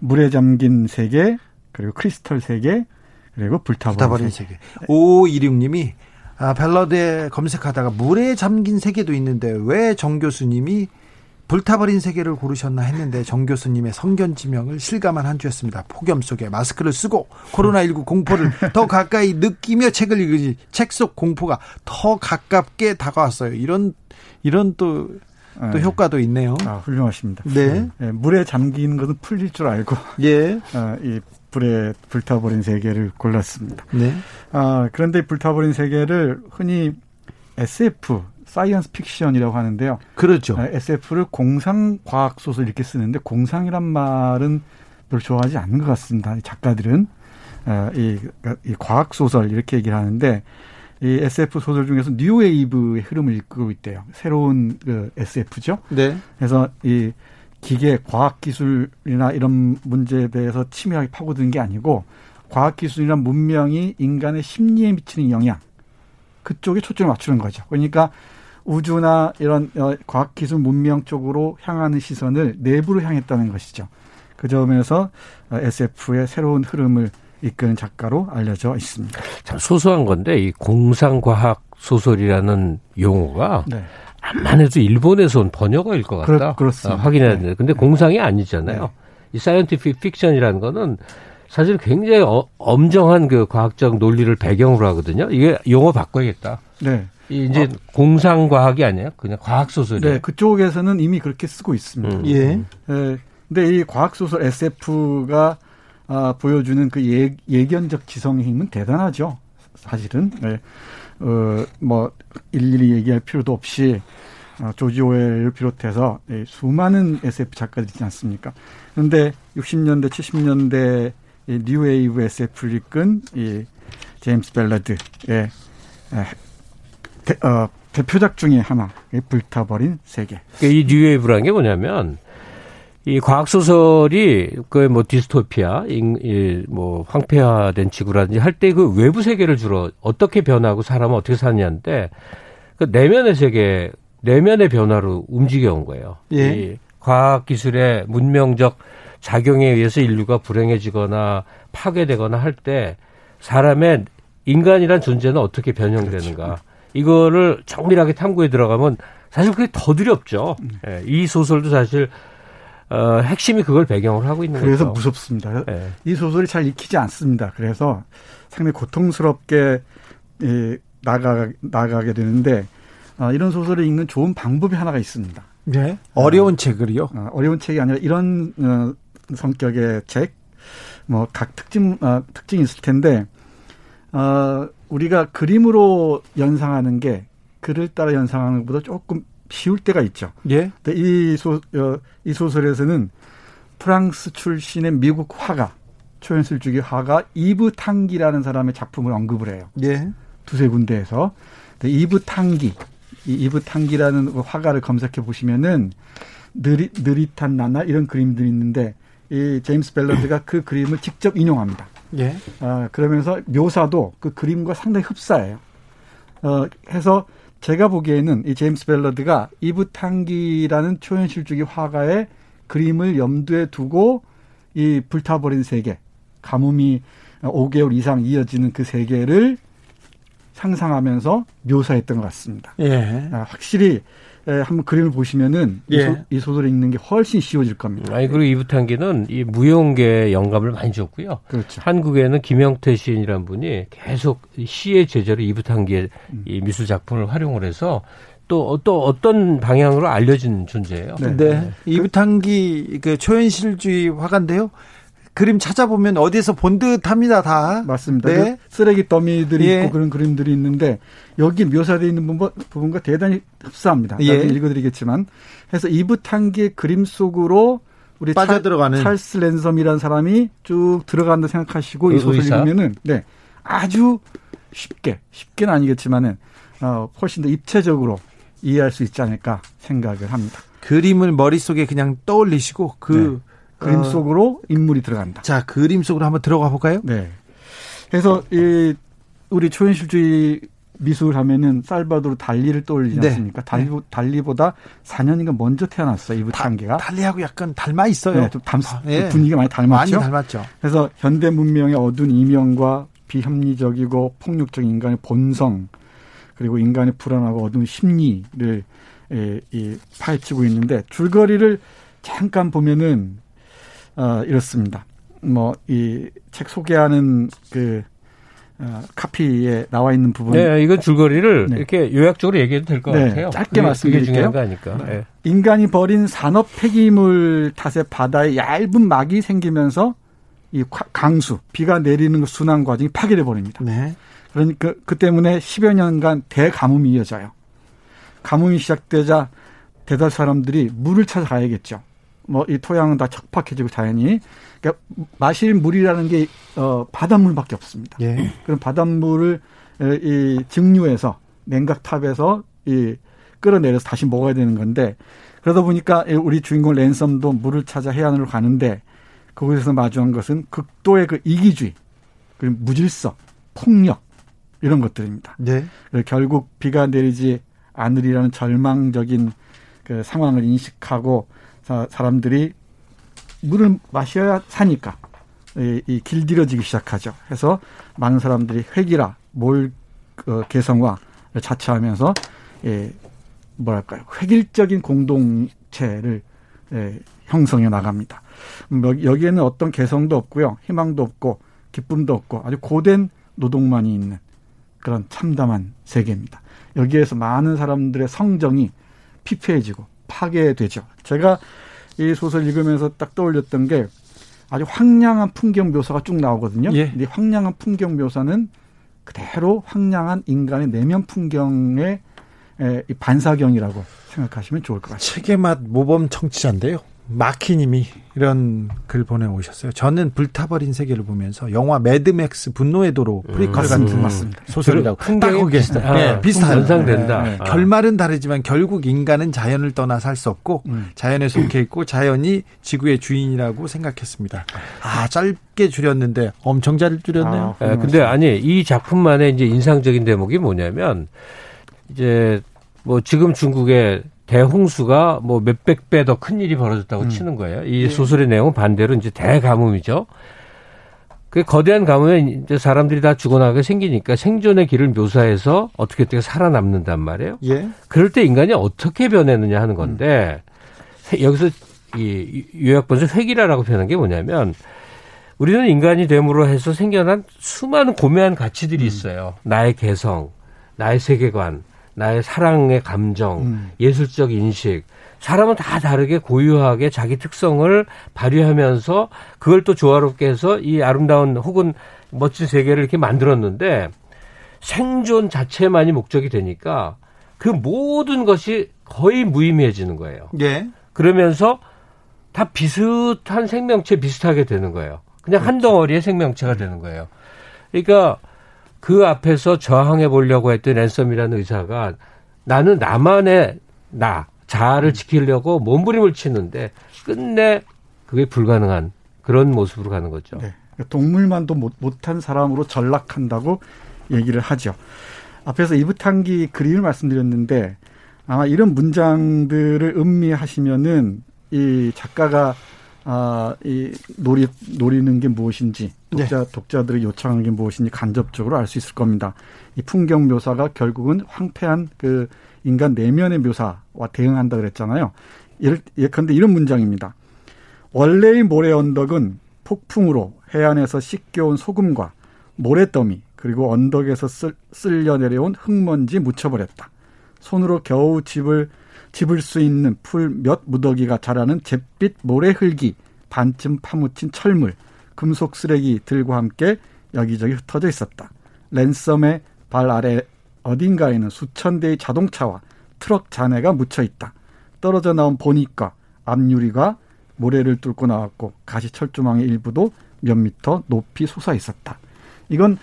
물에 잠긴 세계, 그리고 크리스털 세계, 그리고 불타버린, 불타버린 세계. 세계. 오이륙님이 아, 벨러드에 검색하다가 물에 잠긴 세계도 있는데 왜 정 교수님이 불타버린 세계를 고르셨나 했는데 정 교수님의 성견 지명을 실감한 한 주였습니다. 폭염 속에 마스크를 쓰고 코로나19 공포를 더 가까이 느끼며 책을 읽으니 책 속 공포가 더 가깝게 다가왔어요. 이런 이런 또, 또 네. 효과도 있네요. 아, 훌륭하십니다. 네. 네. 물에 잠기는 것은 풀릴 줄 알고. 예. 아, 이 불에 불타버린 세계를 골랐습니다. 네. 아, 그런데 불타버린 세계를 흔히 SF 사이언스 픽션이라고 하는데요. 그렇죠. SF를 공상 과학 소설 이렇게 쓰는데 공상이란 말은 별로 좋아하지 않는 것 같습니다. 작가들은 이, 이 과학 소설 이렇게 얘기를 하는데 이 SF 소설 중에서 뉴웨이브의 흐름을 이끌고 있대요. 새로운 그 SF죠. 네. 그래서 이 기계 과학 기술이나 이런 문제에 대해서 치밀하게 파고드는 게 아니고 과학 기술이나 문명이 인간의 심리에 미치는 영향 그쪽에 초점을 맞추는 거죠. 그러니까 우주나 이런 어, 과학기술 문명 쪽으로 향하는 시선을 내부로 향했다는 것이죠. 그 점에서 SF의 새로운 흐름을 이끄는 작가로 알려져 있습니다. 참 소소한 건데 이 공상과학 소설이라는 용어가 네. 암만 해도 일본에서 온 번역어일 것 같다. 그렇, 습니다 아, 확인해야 되는데. 네. 근데 공상이 아니잖아요. 네. 이 scientific fiction이라는 거는 사실 굉장히 어, 엄정한 그 과학적 논리를 배경으로 하거든요. 이게 용어 바꿔야겠다. 네. 이제 어. 공상 과학이 아니에요? 그냥 과학 소설이에요. 네, 그쪽에서는 이미 그렇게 쓰고 있습니다. 음. 예. 예. 근데 이 과학 소설 SF가 아, 보여주는 그 예, 예견적 지성의 힘은 대단하죠. 사실은. 네. 어, 뭐, 일일이 얘기할 필요도 없이 어, 조지 오웰을 비롯해서 예, 수많은 SF 작가들이 있지 않습니까? 그런데 60년대, 70년대 이 뉴웨이브 SF를 이끈 이 제임스 벨러드의 예, 대, 어, 대표작 중의 하나, 불타버린 세계. 그러니까 이 뉴웨이브라는 게 뭐냐면 이 과학 소설이 그 뭐 디스토피아, 이, 뭐 황폐화된 지구라든지 할 때 그 외부 세계를 주로 어떻게 변하고 사람은 어떻게 사느냐인데 그 내면의 세계, 내면의 변화로 움직여 온 거예요. 예. 이 과학 기술의 문명적 작용에 의해서 인류가 불행해지거나 파괴되거나 할 때 사람의 인간이란 존재는 어떻게 변형되는가. 그렇죠. 이거를 정밀하게 탐구에 들어가면 사실 그게 더 두렵죠. 음. 예, 이 소설도 사실 어, 핵심이 그걸 배경으로 하고 있는 그래서 거죠. 그래서 무섭습니다. 예. 이 소설이 잘 익히지 않습니다. 그래서 상당히 고통스럽게 예, 나가 나가게 되는데 어, 이런 소설을 읽는 좋은 방법이 하나가 있습니다. 네. 어려운 어, 책을요? 어, 어려운 책이 아니라 이런 어, 성격의 책, 뭐 각 특징 어, 특징이 있을 텐데 어, 우리가 그림으로 연상하는 게 글을 따라 연상하는 것보다 조금 쉬울 때가 있죠. 예. 근데 이 소, 어, 이 소설에서는 프랑스 출신의 미국 화가, 초현실주의 화가 이브 탕기라는 사람의 작품을 언급을 해요. 예. 두세 군데에서. 이브 탕기, 이 이브 탕기라는 그 화가를 검색해 보시면은 느릿, 느릿한 나나 이런 그림들이 있는데 이 제임스 벨런드가 그 그림을 직접 인용합니다. 예. 아, 그러면서 묘사도 그 그림과 상당히 흡사해요. 어, 해서 제가 보기에는 이 제임스 벨러드가 이브탕기라는 초현실주의 화가의 그림을 염두에 두고 이 불타버린 세계, 가뭄이 5개월 이상 이어지는 그 세계를 상상하면서 묘사했던 것 같습니다. 예. 아, 확실히 한번 그림을 보시면은 예. 이, 소, 설을 읽는 게 훨씬 쉬워질 겁니다. 아니 그리고 이부탄기는 이 무용계 영감을 많이 줬고요. 그렇죠. 한국에는 김영태 시인이라는 분이 계속 시의 제자로 이부탄기의 음. 이 미술 작품을 활용을 해서 또, 또 어떤 방향으로 알려진 존재예요. 네. 네. 이부탄기 그 초현실주의 화가인데요. 그림 찾아보면 어디서 본 듯합니다 다. 맞습니다. 네. 그 쓰레기 더미들이 예. 있고 그런 그림들이 있는데 여기 묘사되어 있는 부분, 부분과 대단히 흡사합니다. 예. 나중에 읽어드리겠지만 그래서 이브 탄기의 그림 속으로 우리 빠져 들어가는 찰스 랜섬이라는 사람이 쭉 들어간다 생각하시고 이 소설 읽으면은 네 아주 쉽게 쉽게는 아니겠지만은 어, 훨씬 더 입체적으로 이해할 수 있지 않을까 생각을 합니다. 그림을 머릿속에 그냥 떠올리시고 그 네. 그림 어. 속으로 인물이 들어간다. 자, 그림 속으로 한번 들어가 볼까요? 네. 그래서 이 우리 초현실주의 미술 하면은 살바도르 달리를 떠올리지 네. 않습니까? 달리, 네. 달리보다 4년인가 먼저 태어났어요. 이부 탄계가. 달리하고 약간 닮아 있어요. 네, 좀 담, 아, 네. 분위기가 많이 닮았죠. 많이 닮았죠. 그래서 현대 문명의 어두운 이면과 비합리적이고 폭력적인 인간의 본성 그리고 인간의 불안하고 어두운 심리를 에, 이 파헤치고 있는데 줄거리를 잠깐 보면은 어, 이렇습니다. 뭐 이 책 소개하는 그 어, 카피에 나와 있는 부분. 네, 이건 줄거리를 네. 이렇게 요약적으로 얘기해도 될것 네, 같아요. 짧게 말씀드릴게요. 중요하니까. 네. 인간이 버린 산업 폐기물 탓에 바다에 얇은 막이 생기면서 이 강수, 비가 내리는 그 순환 과정이 파괴돼 버립니다. 네. 그러니까 그 때문에 10여 년간 대가뭄이 이어져요. 가뭄이 시작되자 대다수 사람들이 물을 찾아가야겠죠. 뭐 이 토양은 다 척박해지고 자연이 그러니까 마실 물이라는 게 어, 바닷물밖에 없습니다. 예. 그럼 바닷물을 이 증류해서 냉각탑에서 이 끌어내려서 다시 먹어야 되는 건데 그러다 보니까 우리 주인공 랜섬도 물을 찾아 해안으로 가는데 거기서 마주한 것은 극도의 그 이기주의 그리고 무질서 폭력 이런 것들입니다. 네. 결국 비가 내리지 않으리라는 절망적인 그 상황을 인식하고 사람들이 물을 마셔야 사니까 이, 이 길들여지기 시작하죠. 해서 많은 사람들이 회기라 몰 어, 개성화를 자처하면서 예, 뭐랄까요 획일적인 공동체를 예, 형성해 나갑니다. 음, 여기에는 어떤 개성도 없고요, 희망도 없고 기쁨도 없고 아주 고된 노동만이 있는 그런 참담한 세계입니다. 여기에서 많은 사람들의 성정이 피폐해지고 파괴되죠. 제가 이 소설 읽으면서 딱 떠올렸던 게 아주 황량한 풍경 묘사가 쭉 나오거든요. 예. 이 황량한 풍경 묘사는 그대로 황량한 인간의 내면 풍경의 반사경이라고 생각하시면 좋을 것 같아요. 책의 맛 모범 청취자인데요. 마키님이 이런 글 보내오셨어요. 저는 불타버린 세계를 보면서 영화 매드맥스 분노의 도로 음. 프리퀄 음, 같은 맞습니다. 소설이라고 풍경이 비슷, 아, 네, 비슷한 연상된다. 네, 네. 아. 결말은 다르지만 결국 인간은 자연을 떠나 살 수 없고 음. 자연에 속해 있고 자연이 지구의 주인이라고 생각했습니다. 아 짧게 줄였는데 엄청 잘 줄였네요. 아, 네, 근데 아니 이 작품만의 이제 인상적인 대목이 뭐냐면 이제 뭐 지금 중국의 대홍수가 뭐 몇백 배 더 큰 일이 벌어졌다고 음. 치는 거예요. 이 네. 소설의 내용은 반대로 이제 대가뭄이죠. 그 거대한 가뭄에 이제 사람들이 다 죽어나가게 생기니까 생존의 길을 묘사해서 어떻게 어떻게 살아남는단 말이에요. 예. 그럴 때 인간이 어떻게 변했느냐 하는 건데 음. 여기서 이 요약본에서 회기라라고 표현한 게 뭐냐면 우리는 인간이 됨으로 해서 생겨난 수많은 고매한 가치들이 음. 있어요. 나의 개성, 나의 세계관, 나의 사랑의 감정, 음. 예술적 인식, 사람은 다 다르게 고유하게 자기 특성을 발휘하면서 그걸 또 조화롭게 해서 이 아름다운 혹은 멋진 세계를 이렇게 만들었는데 생존 자체만이 목적이 되니까 그 모든 것이 거의 무의미해지는 거예요. 예. 그러면서 다 비슷한 생명체 비슷하게 되는 거예요. 그냥 그렇죠. 한 덩어리의 생명체가 되는 거예요. 그러니까 그 앞에서 저항해 보려고 했던 랜섬이라는 의사가 나는 나만의 나 자아를 음. 지키려고 몸부림을 치는데 끝내 그게 불가능한 그런 모습으로 가는 거죠. 네. 동물만도 못, 못한 사람으로 전락한다고 얘기를 하죠. 앞에서 이브탄기 그림을 말씀드렸는데 아마 이런 문장들을 음미하시면은 이 작가가 아, 이 노리 노리는 게 무엇인지 독자 네. 독자들이 요청하는 게 무엇인지 간접적으로 알 수 있을 겁니다. 이 풍경 묘사가 결국은 황폐한 그 인간 내면의 묘사와 대응한다 그랬잖아요. 예컨대 이런 문장입니다. 원래의 모래 언덕은 폭풍으로 해안에서 씻겨온 소금과 모래더미 그리고 언덕에서 쓸, 쓸려 내려온 흙먼지 묻혀버렸다. 손으로 겨우 집을 집을 수 있는 풀 몇 무더기가 자라는 잿빛 모래 흙이 반쯤 파묻힌 철물, 금속 쓰레기들과 함께 여기저기 흩어져 있었다. 랜섬의 발 아래 어딘가에는 수천 대의 자동차와 트럭 잔해가 묻혀 있다. 떨어져 나온 보닛과 앞유리가 모래를 뚫고 나왔고 가시 철조망의 일부도 몇 미터 높이 솟아 있었다. 이건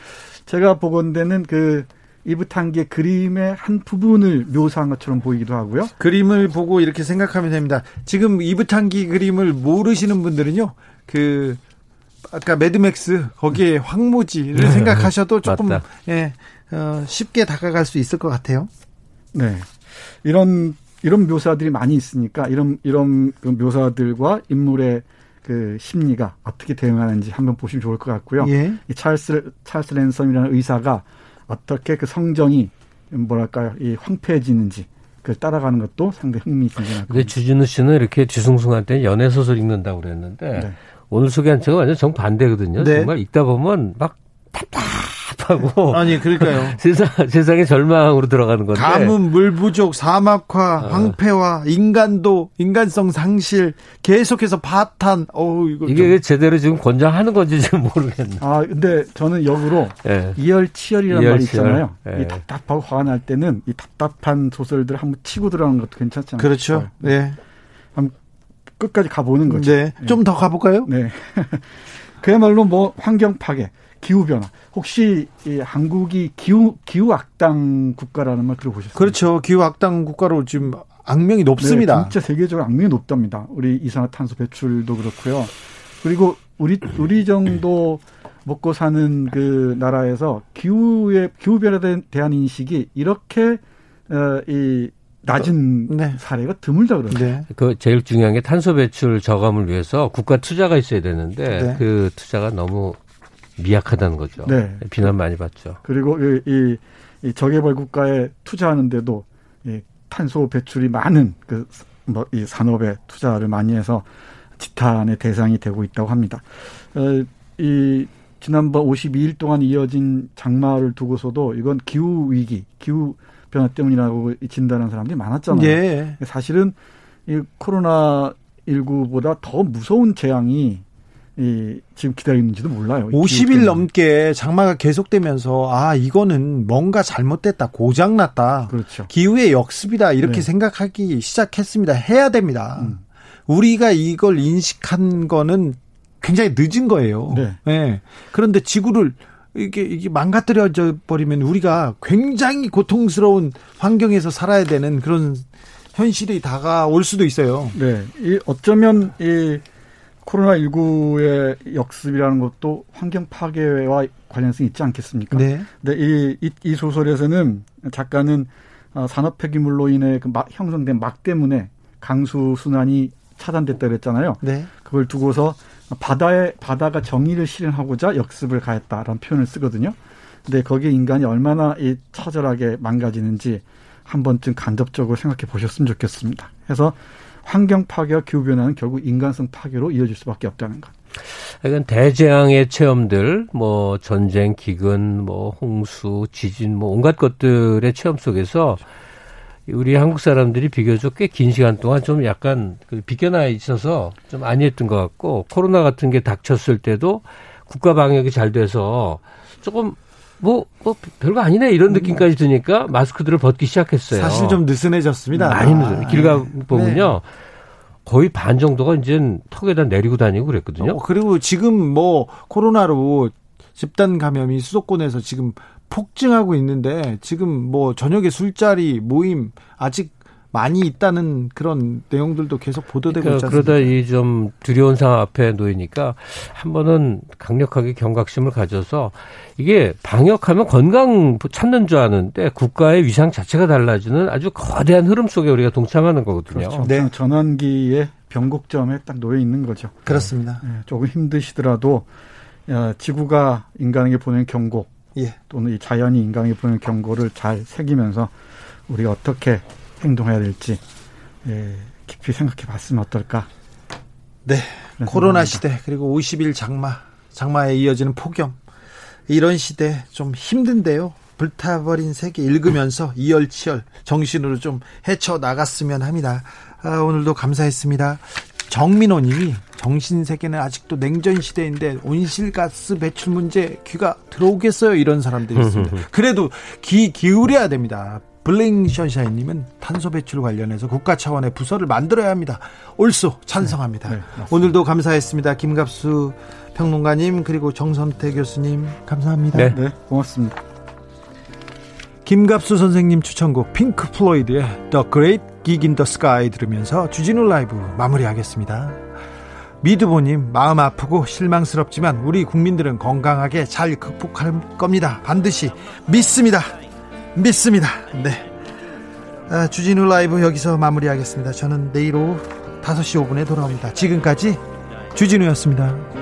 제가 보건대는 그 이브 탕기의 그림의 한 부분을 묘사한 것처럼 보이기도 하고요. 그림을 보고 이렇게 생각하면 됩니다. 지금 이브 탕기 그림을 모르시는 분들은요. 그 아까 매드맥스 거기에 황무지를 네. 생각하셔도 조금 예, 어, 쉽게 다가갈 수 있을 것 같아요. 네. 이런 이런 묘사들이 많이 있으니까 이런 이런 그 묘사들과 인물의 그 심리가 어떻게 대응하는지 한번 보시면 좋을 것 같고요. 예. 이 찰스 찰스 랜섬이라는 의사가 어떻게 그 성정이 뭐랄까요 이 황폐해지는지 그걸 따라가는 것도 상당히 흥미진진할 근데 주진우 씨는 이렇게 뒤숭숭할 때 연애 소설 읽는다고 그랬는데 네. 오늘 소개한 책은 완전 정반대거든요. 네. 정말 읽다 보면 막 답답 하고 [LAUGHS] 아니 그러니까요. [LAUGHS] 세상 세상의 절망으로 들어가는 건데 가뭄, 물 부족, 사막화, 어. 황폐화, 인간도 인간성 상실, 계속해서 파탄. 어 이거 이게 좀. 제대로 지금 권장하는 건지 지금 모르겠네. 아 근데 저는 역으로 네. 이열치열이라는 말이 있잖아요. 네. 이 답답하고 화가 날 때는 이 답답한 소설들 한번 치고 들어가는 것도 괜찮지 않나요? 그렇죠. 네. 끝까지 가보는 거죠. 네. 네. 좀 더 가볼까요? 네. [LAUGHS] 그야말로 뭐 환경 파괴. 기후 변화. 혹시 이 한국이 기후 기후 악당 국가라는 말 들어보셨어요? 그렇죠. 기후 악당 국가로 지금 악명이 높습니다. 네, 진짜 세계적으로 악명이 높답니다. 우리 이산화탄소 배출도 그렇고요. 그리고 우리 우리 정도 [CLEARS THROAT] 먹고 사는 그 나라에서 기후에 기후 변화에 대한 인식이 이렇게 어, 이 낮은 네. 사례가 드물다 그러네요. 네. 그 제일 중요한 게 탄소 배출 저감을 위해서 국가 투자가 있어야 되는데 네. 그 투자가 너무 미약하다는 거죠. 네. 비난 많이 받죠. 그리고 이, 이, 이 저개발 국가에 투자하는데도 이 탄소 배출이 많은 그 뭐 이 산업에 투자를 많이 해서 지탄의 대상이 되고 있다고 합니다. 어, 이 지난번 52일 동안 이어진 장마를 두고서도 이건 기후 위기, 기후 변화 때문이라고 진단하는 사람들이 많았잖아요. 예. 사실은 이 코로나 19보다 더 무서운 재앙이 이 지금 기다리는지도 몰라요. 50일 넘게 장마가 계속되면서 아 이거는 뭔가 잘못됐다 고장 났다. 그렇죠. 기후의 역습이다 이렇게 네. 생각하기 시작했습니다. 해야 됩니다. 음. 우리가 이걸 인식한 거는 굉장히 늦은 거예요. 네. 네. 그런데 지구를 이게 이게 망가뜨려져 버리면 우리가 굉장히 고통스러운 환경에서 살아야 되는 그런 현실이 다가올 수도 있어요. 네. 이 어쩌면 이 코로나 19의 역습이라는 것도 환경 파괴와 관련성이 있지 않겠습니까? 네. 근데 이, 이, 이 소설에서는 작가는 어, 산업 폐기물로 인해 그 막, 형성된 막 때문에 강수 순환이 차단됐다 그랬잖아요. 네. 그걸 두고서 바다에 바다가 정의를 실현하고자 역습을 가했다라는 표현을 쓰거든요. 근데 거기에 인간이 얼마나 이 처절하게 망가지는지 한 번쯤 간접적으로 생각해 보셨으면 좋겠습니다. 그래서 환경 파괴와 기후 변화는 결국 인간성 파괴로 이어질 수밖에 없다는 것. 이건 대재앙의 체험들, 뭐 전쟁, 기근, 뭐 홍수, 지진, 뭐 온갖 것들의 체험 속에서 우리 한국 사람들이 비교적 꽤 긴 시간 동안 좀 약간 그 비껴나 있어서 좀 안이했던 것 같고 코로나 같은 게 닥쳤을 때도 국가 방역이 잘 돼서 조금 뭐, 뭐, 별거 아니네, 이런 느낌까지 드니까 마스크들을 벗기 시작했어요. 사실 좀 느슨해졌습니다. 많이 느슨해. 길 가 보면요. 네. 거의 반 정도가 이제 턱에다 내리고 다니고 그랬거든요. 어, 그리고 지금 뭐 코로나로 집단 감염이 수도권에서 지금 폭증하고 있는데 지금 뭐 저녁에 술자리 모임 아직 많이 있다는 그런 내용들도 계속 보도되고 그러니까 있잖아요. 그러다 이 좀 두려운 상황 앞에 놓이니까 한 번은 강력하게 경각심을 가져서 이게 방역하면 건강 찾는 줄 아는데 국가의 위상 자체가 달라지는 아주 거대한 흐름 속에 우리가 동참하는 거거든요. 그렇죠. 네. 전환기에 변곡점에 딱 놓여 있는 거죠. 그렇습니다. 네. 조금 힘드시더라도 지구가 인간에게 보낸 경고 예. 또는 이 자연이 인간에게 보낸 경고를 잘 새기면서 우리가 어떻게 행동해야 될지 예, 깊이 생각해 봤으면 어떨까. 네. 코로나 시대 그리고 50일 장마, 장마에 이어지는 폭염 이런 시대 좀 힘든데요. 불타버린 세계 읽으면서 이열치열 정신으로 좀 헤쳐 나갔으면 합니다. 아, 오늘도 감사했습니다. 정민호 님이 정신 세계는 아직도 냉전 시대인데 온실가스 배출 문제 귀가 들어오겠어요 이런 사람들이 있습니다. [LAUGHS] 그래도 귀 기울여야 됩니다. 블링 션샤인님은 탄소 배출 관련해서 국가 차원의 부서를 만들어야 합니다. 옳소 찬성합니다. 네, 네, 오늘도 감사했습니다. 김갑수 평론가님 그리고 정선태 교수님 감사합니다. 네, 네 고맙습니다. 김갑수 선생님 추천곡 핑크 플로이드의 The Great Gig In the Sky 들으면서 주진우 라이브 마무리하겠습니다. 미드보님 마음 아프고 실망스럽지만 우리 국민들은 건강하게 잘 극복할 겁니다. 반드시 믿습니다. 믿습니다. 네. 아, 주진우 라이브 여기서 마무리하겠습니다. 저는 내일 오후 5시 5분에 돌아옵니다. 지금까지 주진우였습니다.